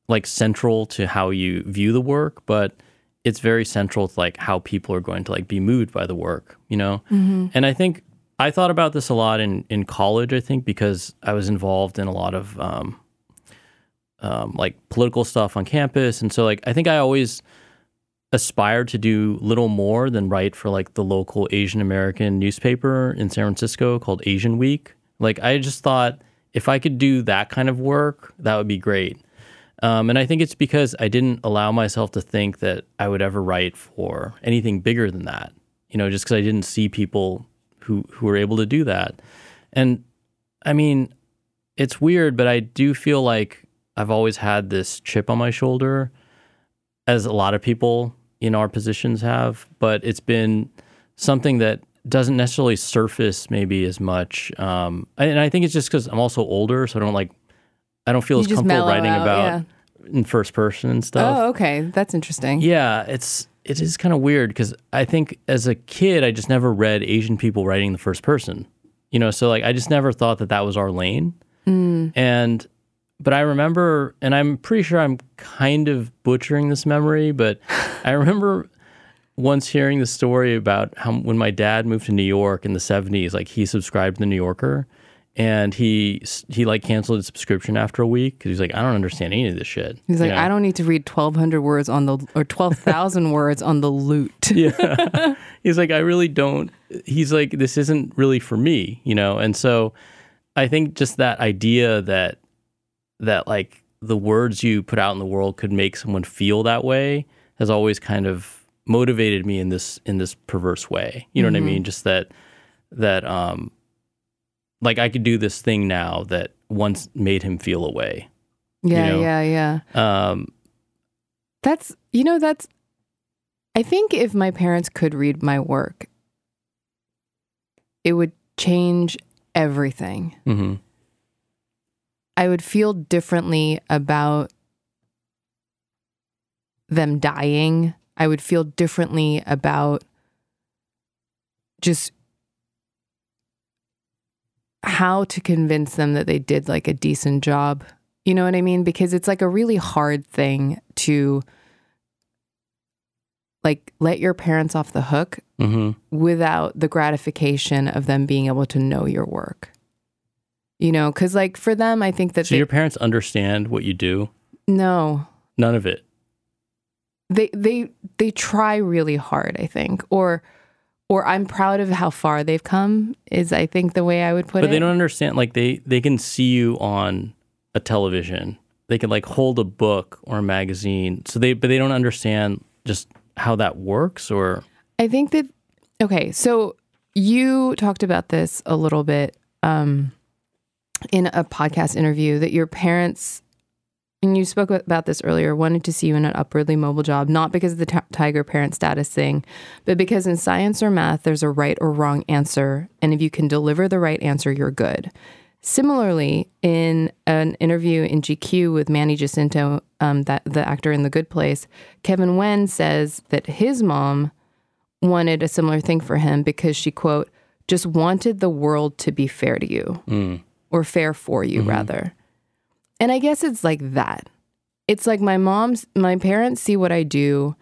B: like central to how you view the work, but it's very central to like how people are going to like be moved by the work, you know? And I think I thought about this a lot in, in college, I think, because I was involved in a lot of um, um, like political stuff on campus. And so like I think I always aspired to do little more than write for like the local Asian American newspaper in San Francisco called Asian Week. Like I just thought if I could do that kind of work, that would be great. Um, and I think it's because I didn't allow myself to think that I would ever write for anything bigger than that. You know, just because I didn't see people who who were able to do that. And I mean, it's weird, but I do feel like I've always had this chip on my shoulder, as a lot of people in our positions have, but it's been something that doesn't necessarily surface maybe as much. Um, and I think it's just because I'm also older, so I don't like, I don't feel
A: You
B: as comfortable writing
A: out,
B: about
A: yeah.
B: in first person and stuff.
A: Oh, okay. That's interesting.
B: Yeah, it's it is kind of weird because I think as a kid I just never read Asian people writing the first person. You know, so like I just never thought that that was our lane. Mm. And but I remember, and I'm pretty sure I'm kind of butchering this memory, but I remember once hearing the story about how when my dad moved to New York in the 70s, like he subscribed to the New Yorker and he he like canceled his subscription after a week because he's like, I don't understand any of this shit.
A: He's
B: you
A: like,
B: know?
A: I don't need to read 1,200 words on the, or 12,000 words on the loot.
B: yeah. He's like, I really don't. He's like, this isn't really for me, you know? And so I think just that idea that, that like the words you put out in the world could make someone feel that way has always kind of motivated me in this, in this perverse way. You know what I mean? Just that, that, um, like I could do this thing now that once made him feel a way.
A: Yeah,
B: know?
A: yeah, yeah.
B: Um,
A: That's, you know, that's, I think if my parents could read my work, it would change everything.
B: mhm.
A: I would feel differently about them dying. I would feel differently about just how to convince them that they did like a decent job. You know what I mean? Because it's like a really hard thing to like let your parents off the hook
B: Mhm.
A: without the gratification of them being able to know your work. You know, because like for them, I think that
B: So
A: they,
B: your parents understand what you do?
A: no,
B: None of it.
A: they they they try really hard. I think, or or I'm proud of how far they've come. Is I think the way I would put
B: but
A: it.
B: they don't understand like they they can see you on a television they can like hold a book or a magazine so they but they don't understand just how that works or
A: I think that okay, so you talked about this a little bit um, in a podcast interview that your parents and you spoke about this earlier wanted to see you in an upwardly mobile job not because of the t- tiger parent status thing but because in science or math there's a right or wrong answer and if you can deliver the right answer you're good. Similarly in an interview in gq with manny jacinto um, that the actor in the good place kevin wen says that his mom wanted a similar thing for him because she quote just wanted the world to be fair to you or fair for you rather and i guess it's like that. It's like my mom's my parents see what i do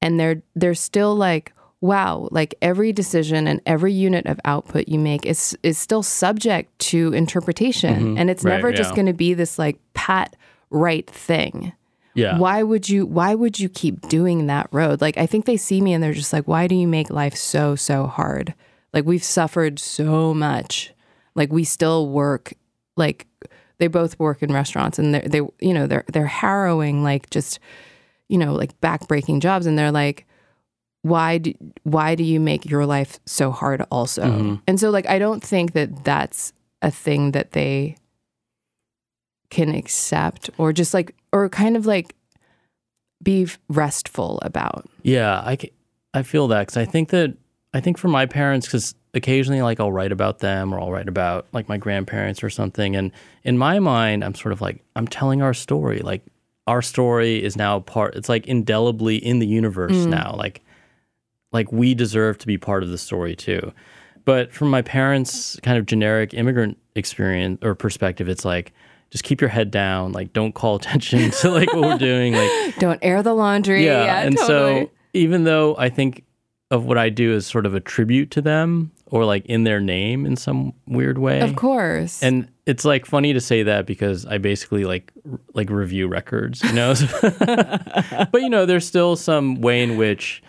A: and they're they're still like wow like every decision and every unit of output you make is is still subject to interpretation. Mm-hmm. And it's
B: Right,
A: never just going to be this like pat right thing.
B: Yeah.
A: Why would you why would you keep doing that road? Like i think they see me and they're just like why do you make life so so hard? Like we've suffered so much. Like we still work like they both work in restaurants and they they you know they're they're harrowing like just you know like backbreaking jobs. And they're like why do why do you make your life so hard also? Mm-hmm. And so like i don't think that that's a thing that they can accept or just like or kind of like be restful about.
B: Yeah i i feel that cuz i think that i think for my parents cuz occasionally like I'll write about them or I'll write about like my grandparents or something and in my mind I'm sort of like I'm telling our story like our story is now part it's like indelibly in the universe mm. now like like we deserve to be part of the story too. But from my parents' kind of generic immigrant experience or perspective, it's like just keep your head down, like don't call attention to like what we're doing, like
A: don't air the laundry
B: yeah.
A: yeah,
B: and
A: totally.
B: so even though I think of what I do is sort of a tribute to them or like in their name in some weird way,
A: of course
B: and it's like funny to say that because I basically like r- like review records, you know. but you know, there's still some way in which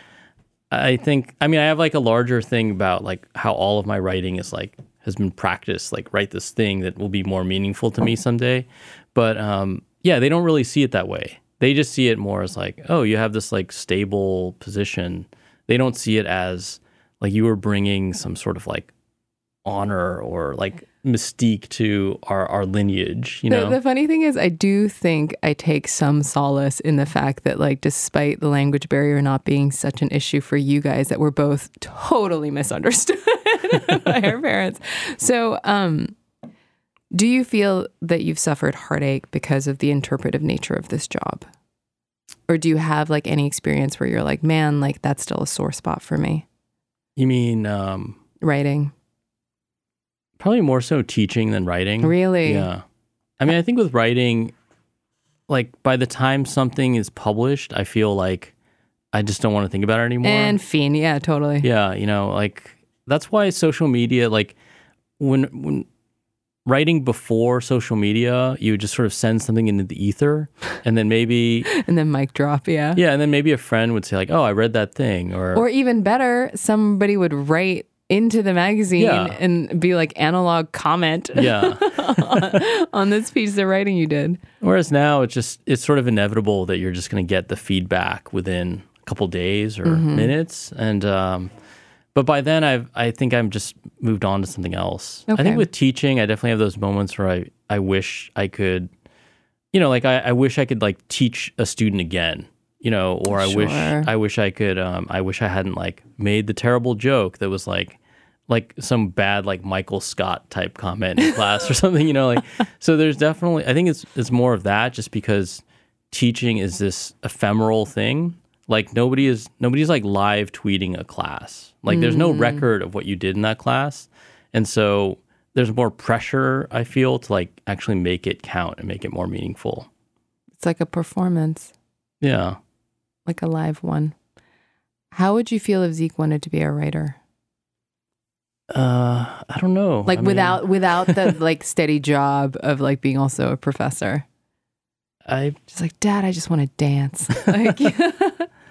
B: I think. I mean, I have like a larger thing about like how all of my writing is like has been practiced. Like write this thing that will be more meaningful to me someday. But um, yeah, they don't really see it that way. They just see it more as like, oh, you have this like stable position. They don't see it as like you were bringing some sort of like honor or like mystique to our our lineage. You
A: The,
B: know,
A: the funny thing is, I do think I take some solace in the fact that, like, despite the language barrier not being such an issue for you guys, that we're both totally misunderstood by our parents. So, um, do you feel that you've suffered heartache because of the interpretive nature of this job? Or do you have like any experience where you're like, man, like that's still a sore spot for me?
B: you mean um,
A: Writing.
B: probably more so teaching than writing.
A: Really?
B: Yeah. I mean, I think with writing, like by the time something is published, I feel like I just don't want to think about it anymore.
A: And fiend, yeah, totally.
B: yeah, you know, like that's why social media, like when when writing before social media, you would just sort of send something into the ether, and then maybe
A: And then mic drop, yeah.
B: yeah, and then maybe a friend would say like, "Oh, I read that thing," or,
A: Or even better, somebody would write into the magazine
B: Yeah.
A: and be like analog comment
B: yeah.
A: on this piece of writing you did.
B: Whereas now it's just it's sort of inevitable that you're just going to get the feedback within a couple days or
A: Mm-hmm.
B: minutes, and um, but by then I've I think I'm just moved on to something else. I think with teaching, I definitely have those moments where I I wish I could, you know, like I, I wish I could like teach a student again. You know, or I wish I wish I could. Um, I wish I hadn't like made the terrible joke that was like, like some bad like Michael Scott type comment in class or something. You know, like so. There's definitely. I think it's it's more of that, just because teaching is this ephemeral thing. Like nobody is nobody's like live tweeting a class. Like there's no record of what you did in that class, and so there's more pressure. I feel to like actually make it count and make it more meaningful.
A: It's like a performance,
B: Yeah.
A: like a live one. How would you feel if Zeke wanted to be a writer?
B: Uh, I don't know.
A: Like
B: I mean,
A: without without the like steady job of like being also a professor.
B: I
A: Just like, Dad, I just want to dance. Like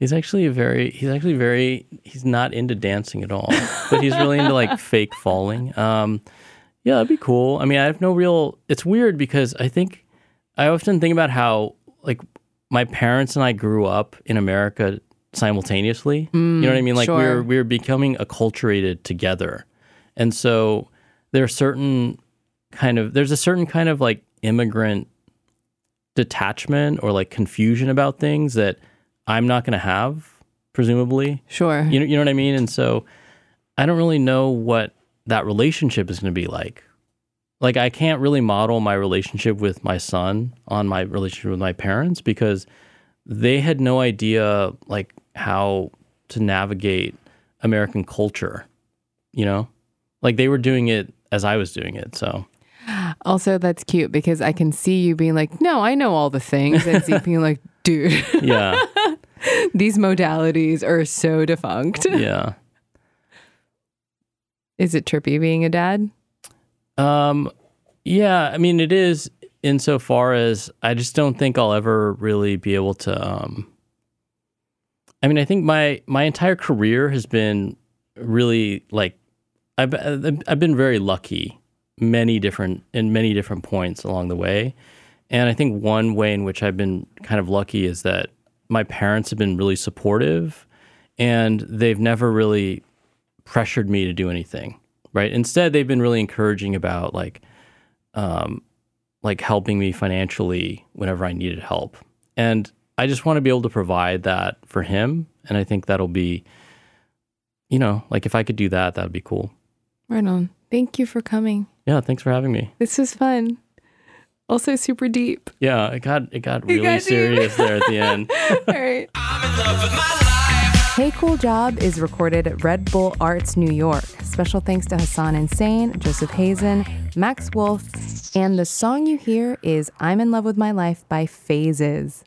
B: He's actually a very he's actually very he's not into dancing at all, but he's really into like fake falling. Um, yeah, that'd be cool. I mean, I have no real. It's weird because I think I often think about how like my parents and I grew up in America simultaneously. you know what I mean? Like
A: sure.
B: we're we're becoming acculturated together, and so there are certain kind of there's a certain kind of like immigrant detachment or like confusion about things that I'm not going to have, presumably.
A: sure.
B: You know, you know what I mean? And so I don't really know what that relationship is going to be like. Like I can't really model my relationship with my son on my relationship with my parents because they had no idea like how to navigate American culture, you know? Like they were doing it as I was doing it. So
A: Also, that's cute because I can see you being like, no, I know all the things. And Zeke being like, dude,
B: yeah,
A: these modalities are so defunct.
B: yeah.
A: Is it trippy being a dad?
B: Um, yeah, I mean, it is insofar as I just don't think I'll ever really be able to. Um, I mean, I think my my entire career has been really like I've I've been very lucky, many different in many different points along the way, and I think one way in which I've been kind of lucky is that my parents have been really supportive, and they've never really pressured me to do anything right instead they've been really encouraging about like um like helping me financially whenever i needed help and i just want to be able to provide that for him and i think that'll be you know like if i could do that that'd be cool
A: Right on. Thank you for coming.
B: yeah thanks for having me
A: This was fun. Also, super deep.
B: yeah it got it got really
A: got
B: serious there at the end
A: All right.
C: I'm in love with my life.
A: Hey Cool Job is recorded at Red Bull Arts, New York. Special thanks to Hassan Insane, Joseph Hazen, Max Wolf, and the song you hear is I'm in Love with My Life by Phases.